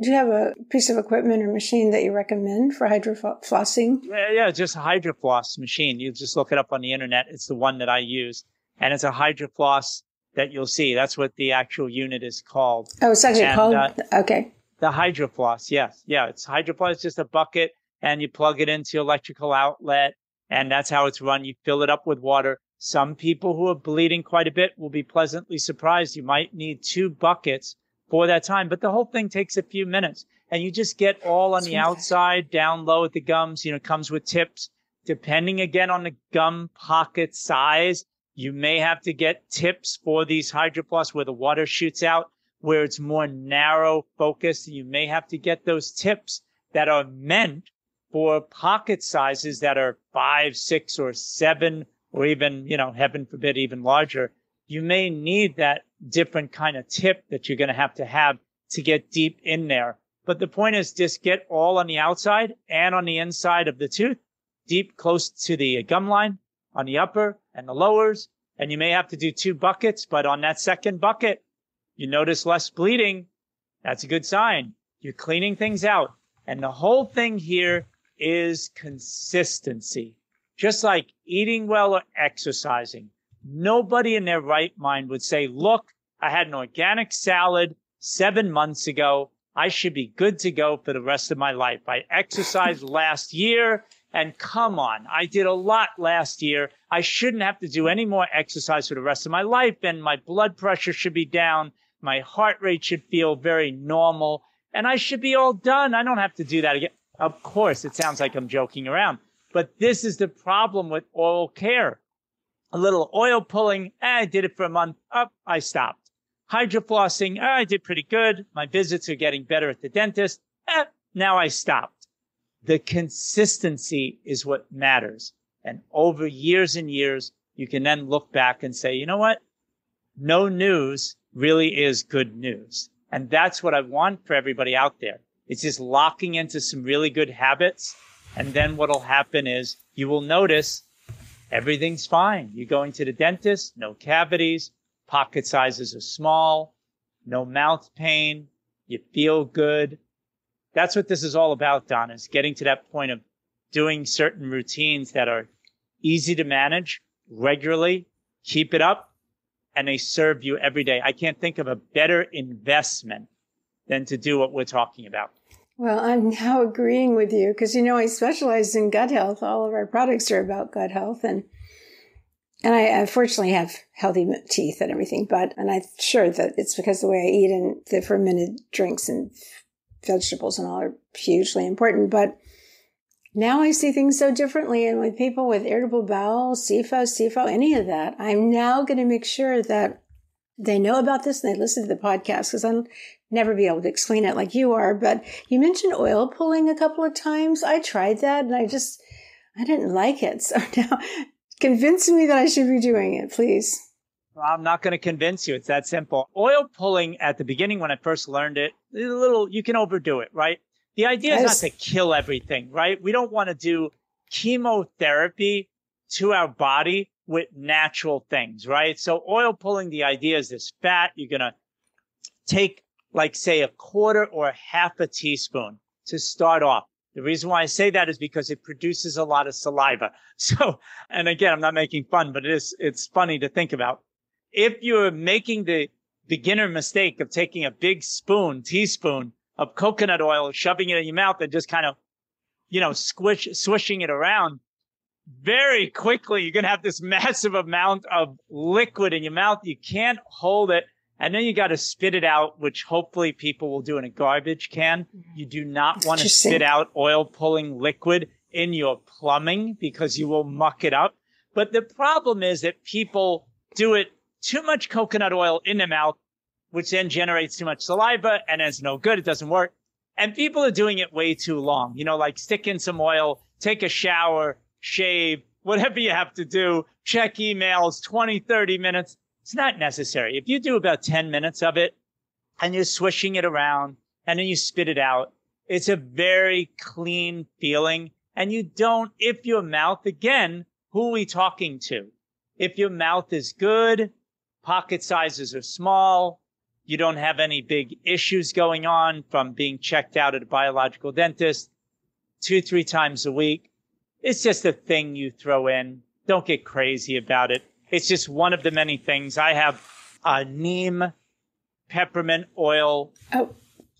A: Do you have a piece of equipment or machine that you recommend for hydroflossing?
B: Yeah, yeah, just a hydrofloss machine. You just look it up on the internet. It's the one that I use, and it's a hydrofloss that you'll see. That's what the actual unit is called.
A: Oh, it's actually and, called. Uh, okay.
B: The hydrofloss, yes, yeah, it's hydrofloss. It's just a bucket, and you plug it into your electrical outlet, and that's how it's run. You fill it up with water. Some people who are bleeding quite a bit will be pleasantly surprised. You might need two buckets for that time. But the whole thing takes a few minutes and you just get all on the outside, down low at the gums. You know, comes with tips. Depending again on the gum pocket size, you may have to get tips for these hydrofloss where the water shoots out, where it's more narrow focus. You may have to get those tips that are meant for pocket sizes that are five, six, or seven, or even, you know, heaven forbid, even larger you may need that different kind of tip that you're going to have to have to get deep in there. But the point is just get all on the outside and on the inside of the tooth, deep close to the gum line on the upper and the lowers. And you may have to do two buckets, but on that second bucket, you notice less bleeding. That's a good sign. You're cleaning things out. And the whole thing here is consistency. Just like eating well or exercising. Nobody in their right mind would say, look, I had an organic salad seven months ago. I should be good to go for the rest of my life. I exercised last year and come on, I did a lot last year. I shouldn't have to do any more exercise for the rest of my life and my blood pressure should be down. My heart rate should feel very normal and I should be all done. I don't have to do that again. Of course, it sounds like I'm joking around, but this is the problem with oral care a little oil pulling. Eh, I did it for a month. Up, oh, I stopped. Hydroflossing. Eh, I did pretty good. My visits are getting better at the dentist. Eh, now I stopped. The consistency is what matters. And over years and years, you can then look back and say, you know what? No news really is good news. And that's what I want for everybody out there. It's just locking into some really good habits. And then what'll happen is you will notice everything's fine. You're going to the dentist, no cavities, pocket sizes are small, no mouth pain, you feel good. That's what this is all about, Don, is getting to that point of doing certain routines that are easy to manage regularly, keep it up, and they serve you every day. I can't think of a better investment than to do what we're talking about.
A: Well, I'm now agreeing with you because you know I specialize in gut health. All of our products are about gut health, and and I unfortunately have healthy teeth and everything. But and I'm sure that it's because the way I eat and the fermented drinks and vegetables and all are hugely important. But now I see things so differently. And with people with irritable bowel, SIBO, SIFO, any of that, I'm now going to make sure that they know about this and they listen to the podcast because I'll never be able to explain it like you are. But you mentioned oil pulling a couple of times. I tried that and I just, I didn't like it. So now convince me that I should be doing it, please.
B: I'm not going to convince you. It's that simple. Oil pulling at the beginning when I first learned it, a little, you can overdo it, right? The idea is not to kill everything, right? We don't want to do chemotherapy to our body with natural things, right? So oil pulling, the idea is this fat. You're going to take like say a quarter or a half a teaspoon to start off. The reason why I say that is because it produces a lot of saliva. So, and again, I'm not making fun, but it is, it's funny to think about. If you're making the beginner mistake of taking a big spoon, teaspoon of coconut oil, shoving it in your mouth and just kind of, you know, squish, swishing it around, very quickly you're going to have this massive amount of liquid in your mouth. You can't hold it. And then you got to spit it out, which hopefully people will do in a garbage can. Mm-hmm. You do not want to spit out oil pulling liquid in your plumbing because you will muck it up. But the problem is that people do it too much coconut oil in their mouth which then generates too much saliva and it's no good. It doesn't work. And people are doing it way too long. You know, like stick in some oil, take a shower, shave, whatever you have to do, check emails, 20, 30 minutes. It's not necessary. If you do about 10 minutes of it and you're swishing it around and then you spit it out, it's a very clean feeling. And you don't, if your mouth, again, who are we talking to? If your mouth is good, pocket sizes are small, you don't have any big issues going on from being checked out at a biological dentist two, three times a week. It's just a thing you throw in. Don't get crazy about it. It's just one of the many things. I have a neem peppermint oil.
A: Oh,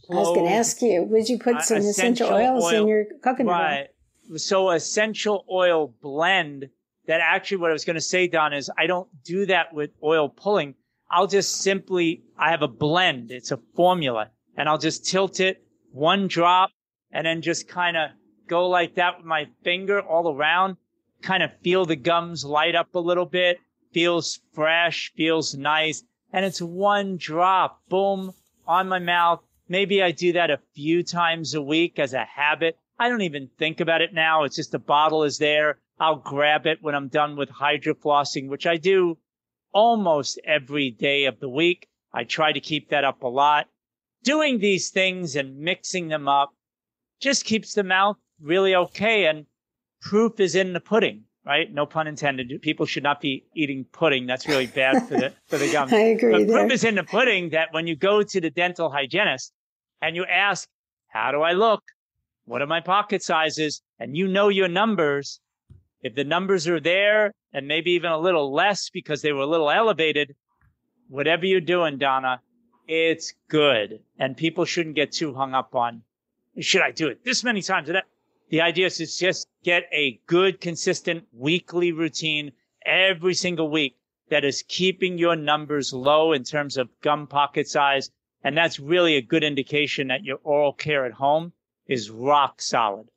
A: I was going to ask you, would you put some uh, essential, essential oils oil, in your coconut right.
B: oil? So essential oil blend that actually what I was going to say, Don, is I don't do that with oil pulling. I'll just simply, I have a blend. It's a formula and I'll just tilt it one drop and then just kind of go like that with my finger all around, kind of feel the gums light up a little bit, feels fresh, feels nice. And it's one drop, boom, on my mouth. Maybe I do that a few times a week as a habit. I don't even think about it now. It's just the bottle is there. I'll grab it when I'm done with hydroflossing, which I do almost every day of the week. I try to keep that up a lot. Doing these things and mixing them up just keeps the mouth really okay. And proof is in the pudding, right? No pun intended. People should not be eating pudding. That's really bad for the, for the gums.
A: I agree.
B: But there. proof is in the pudding that when you go to the dental hygienist and you ask, how do I look? What are my pocket sizes? And you know your numbers if the numbers are there and maybe even a little less because they were a little elevated, whatever you're doing, Donna, it's good. And people shouldn't get too hung up on, should I do it this many times? The idea is to just get a good, consistent weekly routine every single week that is keeping your numbers low in terms of gum pocket size. And that's really a good indication that your oral care at home is rock solid.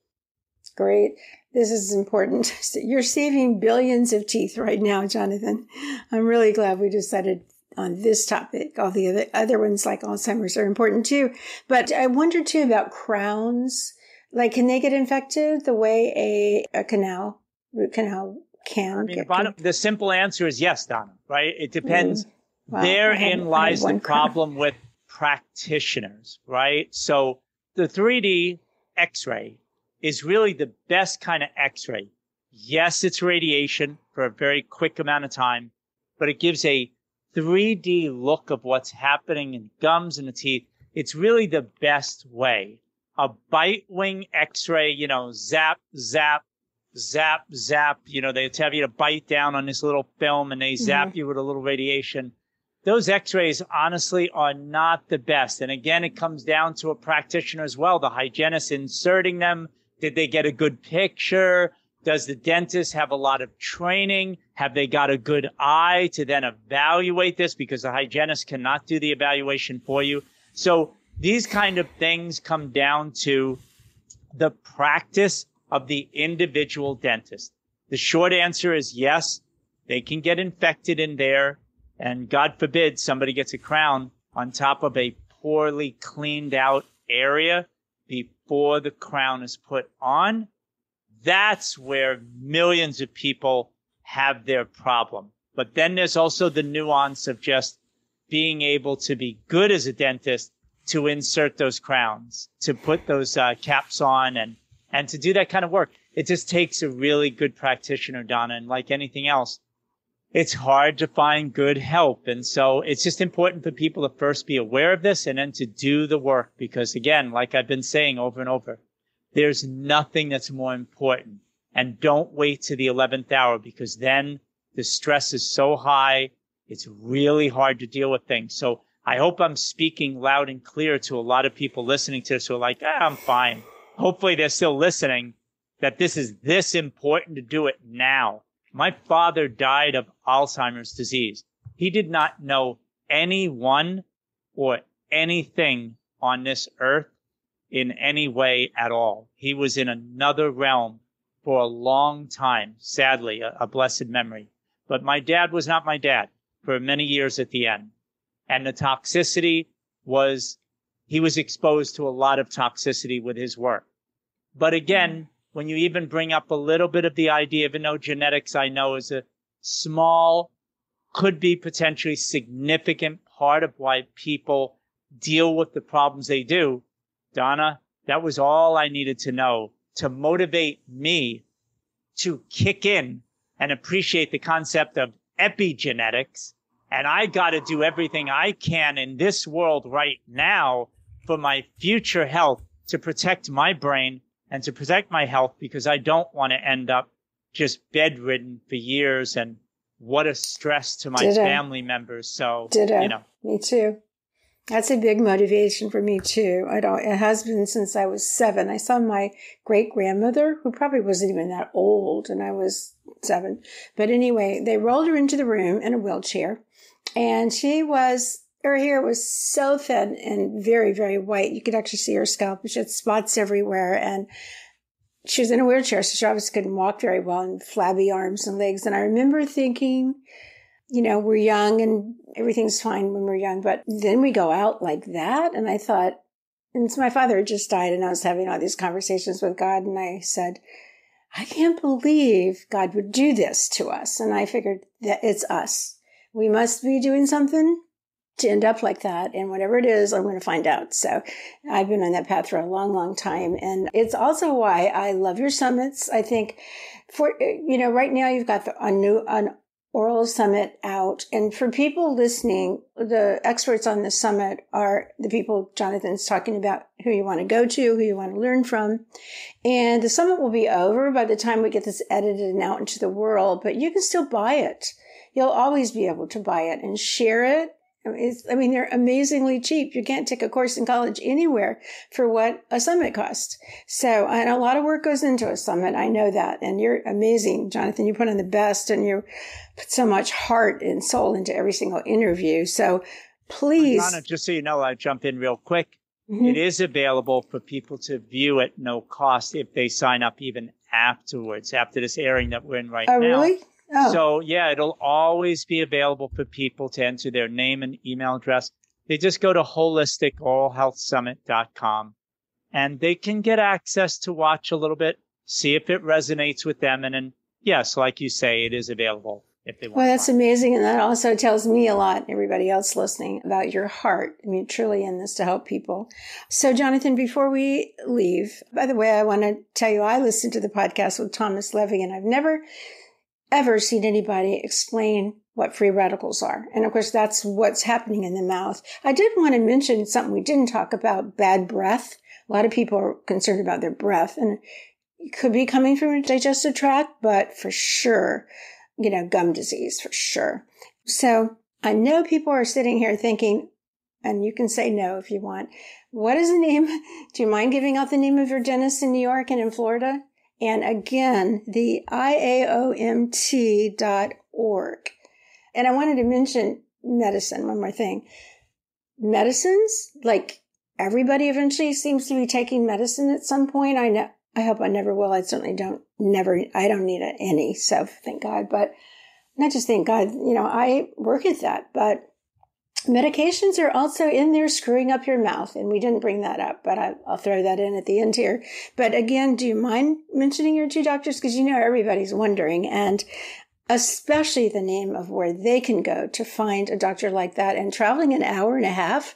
A: Great. This is important. You're saving billions of teeth right now, Jonathan. I'm really glad we decided on this topic. All the other, other ones like Alzheimer's are important too. But I wonder too about crowns. Like, can they get infected the way a, a canal, root canal can?
B: I mean,
A: get,
B: bottom, the simple answer is yes, Donna, right? It depends.
A: Mm. Wow,
B: Therein
A: had,
B: lies the problem with practitioners, right? So the 3D x ray is really the best kind of x ray. Yes, it's radiation for a very quick amount of time, but it gives a 3D look of what's happening in gums and the teeth. It's really the best way. A bite wing x ray, you know, zap, zap, zap, zap, you know, they have you to bite down on this little film and they zap mm-hmm. you with a little radiation those x-rays honestly are not the best. And again, it comes down to a practitioner as well, the hygienist inserting them. Did they get a good picture? Does the dentist have a lot of training? Have they got a good eye to then evaluate this? Because the hygienist cannot do the evaluation for you. So these kind of things come down to the practice of the individual dentist. The short answer is yes, they can get infected in there and God forbid somebody gets a crown on top of a poorly cleaned out area before the crown is put on. That's where millions of people have their problem. But then there's also the nuance of just being able to be good as a dentist to insert those crowns, to put those uh, caps on and, and to do that kind of work. It just takes a really good practitioner, Donna. And like anything else, it's hard to find good help. And so it's just important for people to first be aware of this and then to do the work. Because again, like I've been saying over and over, there's nothing that's more important. And don't wait to the 11th hour because then the stress is so high. It's really hard to deal with things. So I hope I'm speaking loud and clear to a lot of people listening to this who are like, ah, I'm fine. Hopefully they're still listening that this is this important to do it now my father died of Alzheimer's disease. He did not know anyone or anything on this earth in any way at all. He was in another realm for a long time, sadly, a, a, blessed memory. But my dad was not my dad for many years at the end. And the toxicity was, he was exposed to a lot of toxicity with his work. But again, mm-hmm. when you even bring up a little bit of the idea, even though genetics I know is a small, could be potentially significant part of why people deal with the problems they do. Donna, that was all I needed to know to motivate me to kick in and appreciate the concept of epigenetics. And I got to do everything I can in this world right now for my future health to protect my brain and to protect my health because I don't want to end up just bedridden for years and what a stress to my Ditto. family members. So, Ditto. you know,
A: me too. That's a big motivation for me too. I don't, it has been since I was seven. I saw my great grandmother, who probably wasn't even that old, and I was seven. But anyway, they rolled her into the room in a wheelchair, and she was her hair was so thin and very, very white. You could actually see her scalp. She had spots everywhere. And she was in a wheelchair, so she obviously couldn't walk very well and flabby arms and legs. And I remember thinking, you know, we're young and everything's fine when we're young, but then we go out like that. And I thought, and so my father had just died and I was having all these conversations with God and I said, I can't believe God would do this to us. And I figured that it's us. We must be doing something to end up like that. And whatever it is, I'm going to find out. So I've been on that path for a long, long time. And it's also why I love your summits. I think for, you know, right now you've got the, a new, an oral summit out. And for people listening, the experts on the summit are the people Jonathan's talking about who you want to go to, who you want to learn from. And the summit will be over by the time we get this edited and out into the world, but you can still buy it. You'll always be able to buy it and share it I mean, they're amazingly cheap. You can't take a course in college anywhere for what a summit costs. So, and a lot of work goes into a summit. I know that. And you're amazing, Jonathan. You put on the best and you put so much heart and soul into every single interview. So please.
B: Donna, just so you know, I'll jump in real quick. Mm-hmm. It is available for people to view at no cost if they sign up even afterwards, after this airing that we're in right
A: oh,
B: now.
A: Oh, really?
B: Oh. So yeah, it'll always be available for people to enter their name and email address. They just go to holisticoralhealthsummit.com and they can get access to watch a little bit, see if it resonates with them. And then, yes, like you say, it is available if they want.
A: Well, that's amazing. And that also tells me a lot, everybody else listening, about your heart. I mean, truly in this to help people. So, Jonathan, before we leave, by the way, I want to tell you, I listened to the podcast with Thomas Levy, and I've never ever seen anybody explain what free radicals are. And of course, that's what's happening in the mouth. I did want to mention something we didn't talk about bad breath. A lot of people are concerned about their breath and it could be coming from a digestive tract, but for sure, you know, gum disease for sure. So I know people are sitting here thinking, and you can say no if you want. What is the name? Do you mind giving out the name of your dentist in New York and in Florida? And again, the IAOMT.org. And I wanted to mention medicine, one more thing. Medicines, like everybody eventually seems to be taking medicine at some point. I know, I hope I never will. I certainly don't, never, I don't need any. So thank God. But not just thank God, you know, I work at that, but medications are also in there screwing up your mouth. And we didn't bring that up, but I, will throw that in at the end here. But again, do you mind mentioning your two doctors? Because you know, everybody's wondering. And especially the name of where they can go to find a doctor like that and traveling an hour and a half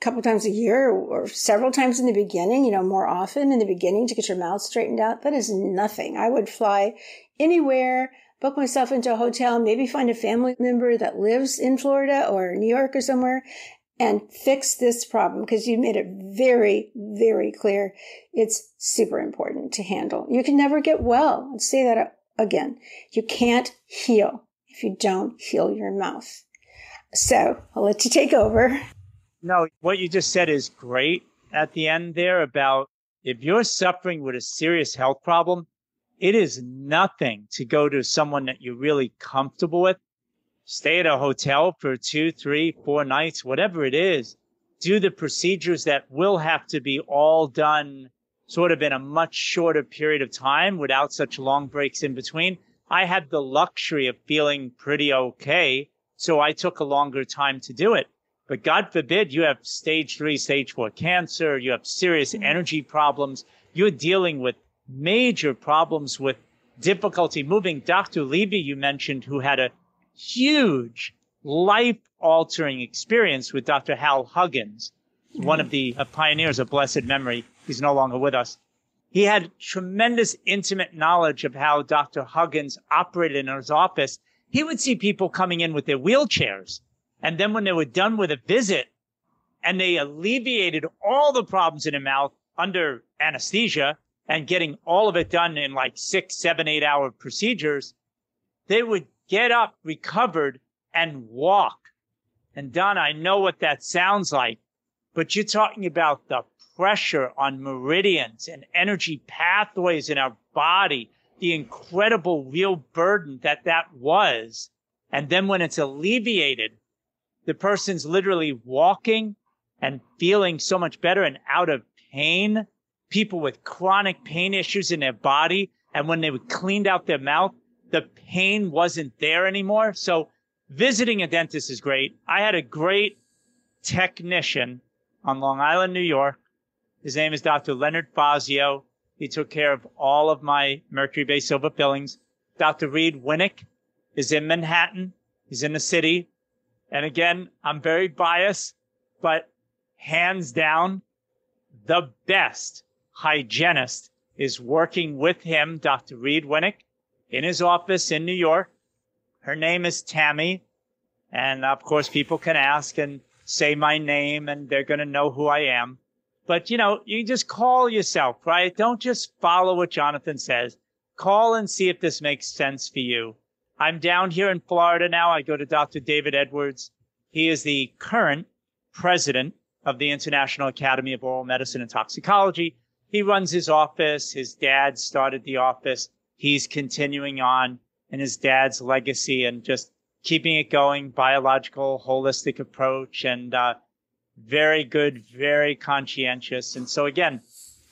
A: a couple times a year or several times in the beginning, you know, more often in the beginning to get your mouth straightened out. That is nothing. I would fly anywhere, book myself into a hotel, maybe find a family member that lives in Florida or New York or somewhere and fix this problem because you made it very, very clear. It's super important to handle. You can never get well. I'll say that uh, again. You can't heal if you don't heal your mouth. So I'll let you take over.
B: No, what you just said is great at the end there about if you're suffering with a serious health problem, it is nothing to go to someone that you're really comfortable with. Stay at a hotel for two, three, four nights, whatever it is. Do the procedures that will have to be all done sort of in a much shorter period of time without such long breaks in between. I had the luxury of feeling pretty okay. So I took a longer time to do it. But God forbid you have stage three, stage four cancer, you have serious mm-hmm. energy problems, you're dealing with major problems with difficulty moving. Dr. Levy, you mentioned, who had a huge life altering experience with Dr. Hal Huggins, one of the uh, pioneers of blessed memory He's no longer with us. He had tremendous intimate knowledge of how Dr. Huggins operated in his office. He would see people coming in with their wheelchairs. And then when they were done with a visit and they alleviated all the problems in their mouth under anesthesia and getting all of it done in like six, seven, eight hour procedures, they would get up recovered and walk. And Don, I know what that sounds like, but you're talking about the pressure on meridians and energy pathways in our body, the incredible real burden that that was. And then when it's alleviated, the person's literally walking and feeling so much better and out of pain. People with chronic pain issues in their body. And when they were cleaned out their mouth, the pain wasn't there anymore. So visiting a dentist is great. I had a great technician on Long Island, New York, his name is Dr. Leonard Fazio. He took care of all of my mercury based silver fillings. Dr. Reid Winick is in Manhattan. He's in the city. And again, I'm very biased, but hands down, the best hygienist is working with him, Dr. Reid Winick, in his office in New York. Her name is Tammy. And of course, people can ask and say my name and they're going to know who I am. But you know, you just call yourself, right? Don't just follow what Jonathan says. Call and see if this makes sense for you. I'm down here in Florida now. I go to Dr. David Edwards. He is the current president of the International Academy of Oral Medicine and Toxicology. He runs his office. His dad started the office. He's continuing on in his dad's legacy and just keeping it going, biological, holistic approach. And, uh, very good, very conscientious. And so again,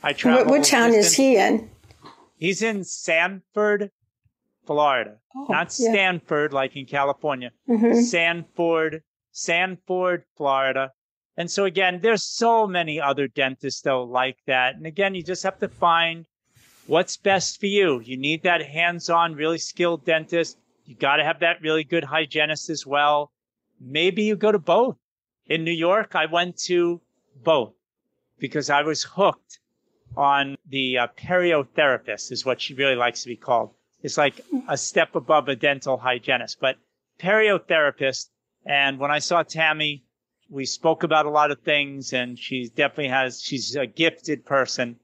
B: I travel.
A: What, what town distance. is he in?
B: He's in Sanford, Florida, oh, not Stanford like in California. Mm-hmm. Sanford, Sanford, Florida. And so again, there's so many other dentists though like that. And again, you just have to find what's best for you. You need that hands-on, really skilled dentist. You got to have that really good hygienist as well. Maybe you go to both. In New York, I went to both because I was hooked on the uh, periotherapist is what she really likes to be called. It's like a step above a dental hygienist, but periotherapist. And when I saw Tammy, we spoke about a lot of things and she definitely has, she's a gifted person.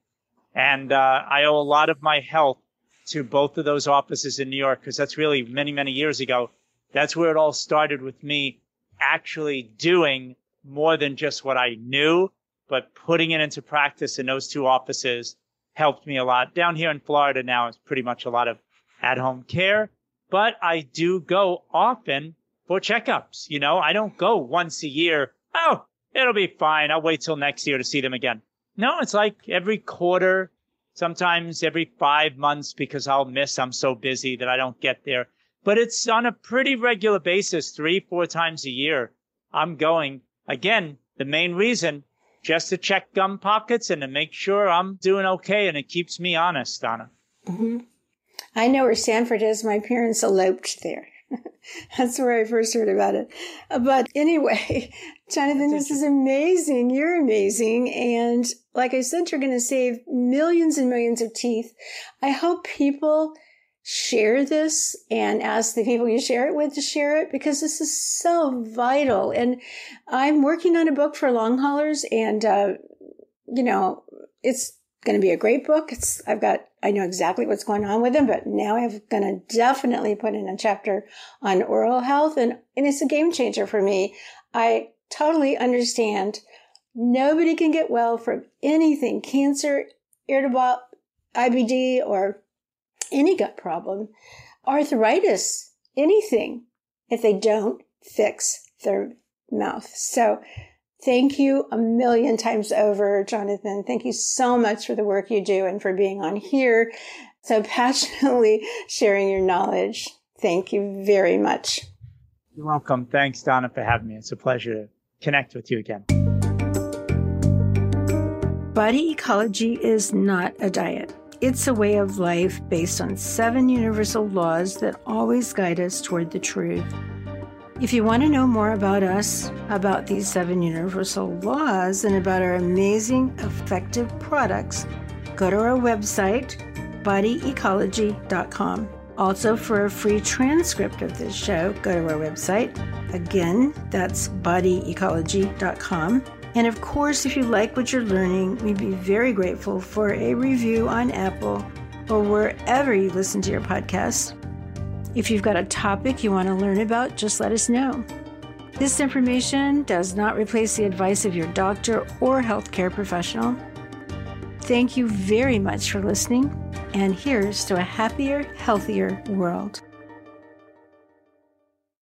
B: And, uh, I owe a lot of my health to both of those offices in New York because that's really many, many years ago. That's where it all started with me actually doing more than just what I knew, but putting it into practice in those two offices helped me a lot. Down here in Florida now, it's pretty much a lot of at home care, but I do go often for checkups. You know, I don't go once a year. Oh, it'll be fine. I'll wait till next year to see them again. No, it's like every quarter, sometimes every five months because I'll miss. I'm so busy that I don't get there. But it's on a pretty regular basis, three, four times a year. I'm going again. The main reason just to check gum pockets and to make sure I'm doing okay. And it keeps me honest, Donna.
A: Mm-hmm. I know where Sanford is. My parents eloped there. That's where I first heard about it. But anyway, Jonathan, this is amazing. You're amazing. And like I said, you're going to save millions and millions of teeth. I hope people share this and ask the people you share it with to share it because this is so vital. And I'm working on a book for long haulers and, uh, you know, it's going to be a great book. It's, I've got, I know exactly what's going on with them, but now I'm going to definitely put in a chapter on oral health and, and it's a game changer for me. I totally understand nobody can get well from anything, cancer, irritable, IBD, or any gut problem, arthritis, anything, if they don't fix their mouth. So thank you a million times over, Jonathan. Thank you so much for the work you do and for being on here so passionately sharing your knowledge. Thank you very much.
B: You're welcome. Thanks, Donna, for having me. It's a pleasure to connect with you again.
A: Body ecology is not a diet. It's a way of life based on seven universal laws that always guide us toward the truth. If you want to know more about us, about these seven universal laws, and about our amazing, effective products, go to our website, bodyecology.com. Also, for a free transcript of this show, go to our website. Again, that's bodyecology.com. And of course, if you like what you're learning, we'd be very grateful for a review on Apple or wherever you listen to your podcast. If you've got a topic you want to learn about, just let us know. This information does not replace the advice of your doctor or healthcare professional. Thank you very much for listening, and here's to a happier, healthier world.